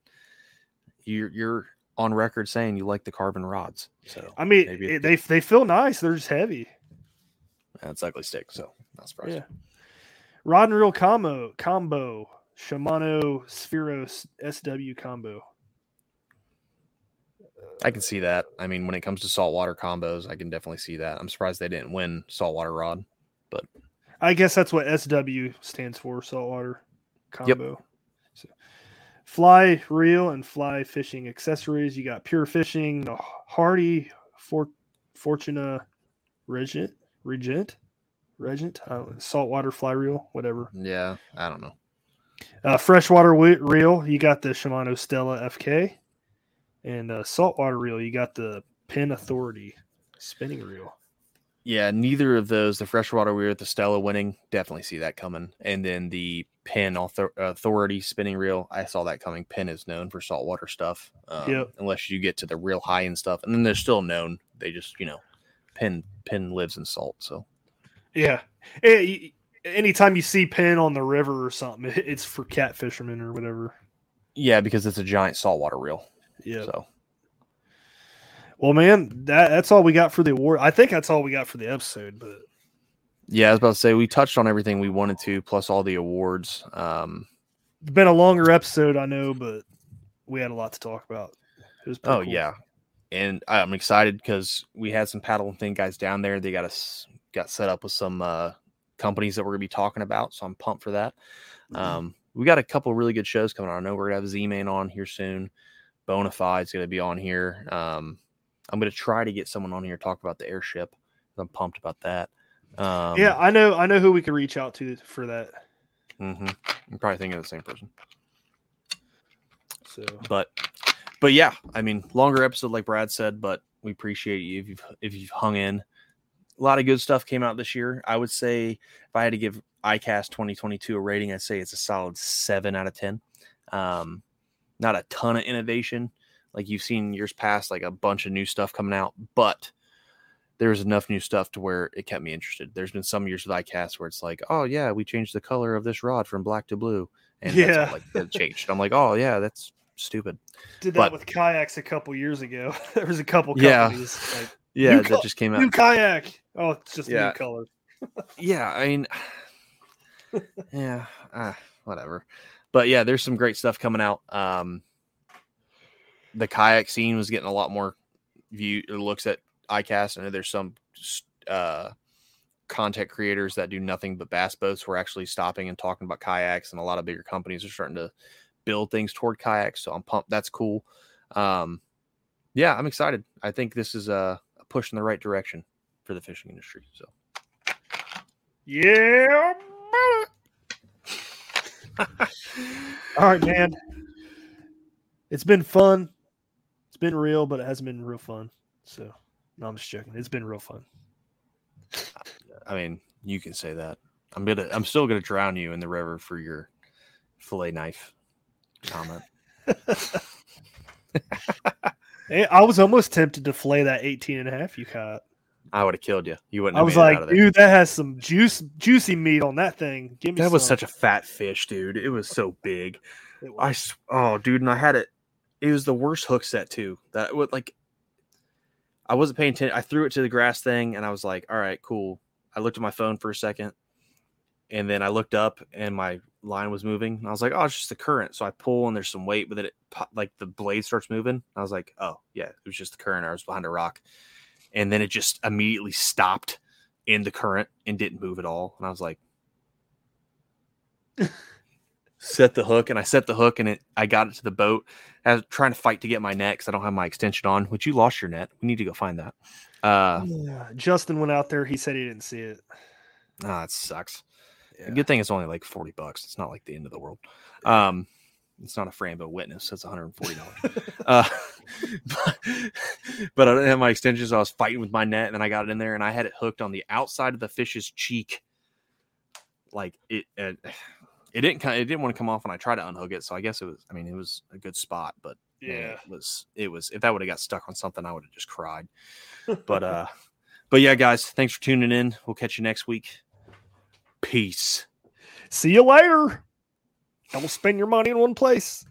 you're you're on record saying you like the carbon rods, so I mean, it, they they feel nice. They're just heavy. that's Ugly Stik. So not surprised. Yeah. Rod and reel combo combo Shimano Spheros SW combo. I can see that. I mean, when it comes to saltwater combos, I can definitely see that. I'm surprised they didn't win saltwater rod. But I guess that's what SW stands for, saltwater combo. Yep. So, fly reel and fly fishing accessories. You got pure fishing, the Hardy For, Fortuna Regent, Regent, Regent, I saltwater fly reel, whatever. Yeah, I don't know. Uh, freshwater wi- reel, you got the Shimano Stella FK, and uh, saltwater reel, you got the Penn Authority spinning reel. Yeah, neither of those, the freshwater weir, the Stella winning, definitely see that coming. And then the Penn author- Authority spinning reel, I saw that coming. Penn is known for saltwater stuff, um, Yep. unless you get to the real high end stuff, and then they're still known. They just, you know, Penn Penn lives in salt, so Yeah. Eh, y- anytime you see Penn on the river or something, it- it's for cat fishermen or whatever. Yeah, because it's a giant saltwater reel. Yeah. So Well, man, that that's all we got for the award. I think that's all we got for the episode. But yeah, I was about to say we touched on everything we wanted to, plus all the awards. Um, it's been a longer episode, I know, but we had a lot to talk about. It was oh cool. yeah, and I'm excited because we had some paddle and fin guys down there. They got us got set up with some uh, companies that we're gonna be talking about, so I'm pumped for that. Um, we got a couple really good shows coming on. I know we're gonna have Z-Man on here soon. Bonafide's gonna be on here. Um, I'm gonna try to get someone on here to talk about the airship. I'm pumped about that. Um, yeah, I know. I know who we could reach out to for that. hmm I'm probably thinking of the same person. So but but yeah i mean longer episode like brad said but we appreciate you if you've if you've hung in a lot of good stuff came out this year i would say if i had to give icast 2022 a rating i'd say it's a solid 7 out of 10 um not a ton of innovation like you've seen years past like a bunch of new stuff coming out but there's enough new stuff to where it kept me interested there's been some years with icast where it's like oh yeah we changed the color of this rod from black to blue and Yeah. like it changed i'm like oh yeah that's stupid did that But- with kayaks a couple years ago. there was a couple Yeah. like Yeah, New that col- just came out. new kayak. Oh, it's just Yeah. new color. yeah, I mean, yeah, uh, whatever. But yeah, there's some great stuff coming out. Um, the kayak scene was getting a lot more view looks at iCast. I know there's some uh, content creators that do nothing but bass boats We're actually stopping and talking about kayaks, and a lot of bigger companies are starting to build things toward kayaks. So I'm pumped. That's cool. Um, yeah, I'm excited. I think this is a, a push in the right direction for the fishing industry. So. Yeah. All right, man. It's been fun. It's been real, but it hasn't been real fun. So, no, I'm just joking. It's been real fun. I mean, you can say that. I'm gonna. I'm still gonna drown you in the river for your fillet knife comment. Hey, I was almost tempted to flay that 18 and a half you caught. I would have killed you. You wouldn't. I Have was like, out of dude, that has some juice, juicy meat on that thing. Give me that was such a fat fish, dude. It was so big. It I oh, dude, and I had it. It was the worst hook set too. That would like. I wasn't paying attention. I threw it to the grass thing, and I was like, "All right, cool." I looked at my phone for a second, and then I looked up, and my line was moving. And I was like, "Oh, it's just the current." So I pull, and there's some weight, but then it like the blade starts moving. I was like, "Oh, yeah, it was just the current." I was behind a rock, and then it just immediately stopped in the current and didn't move at all. And I was like, set the hook and I set the hook and it I got it to the boat. I was trying to fight to get my net because I don't have my extension on, which you lost your net. We need to go find that. Uh Yeah, Justin went out there. He said he didn't see it. ah, it sucks. Yeah. Good thing it's only like 40 bucks. It's not like the end of the world. Um it's not a Frambo witness, it's $140. uh but, but I didn't have my extensions. I was fighting with my net and then I got it in there and I had it hooked on the outside of the fish's cheek. Like it uh, it didn't it didn't want to come off and I tried to unhook it. So I guess it was I mean it was a good spot, but man, Yeah. it was it was if that would have got stuck on something, I would have just cried. But uh but yeah, guys, thanks for tuning in. We'll catch you next week. Peace. See you later. Don't spend your money in one place.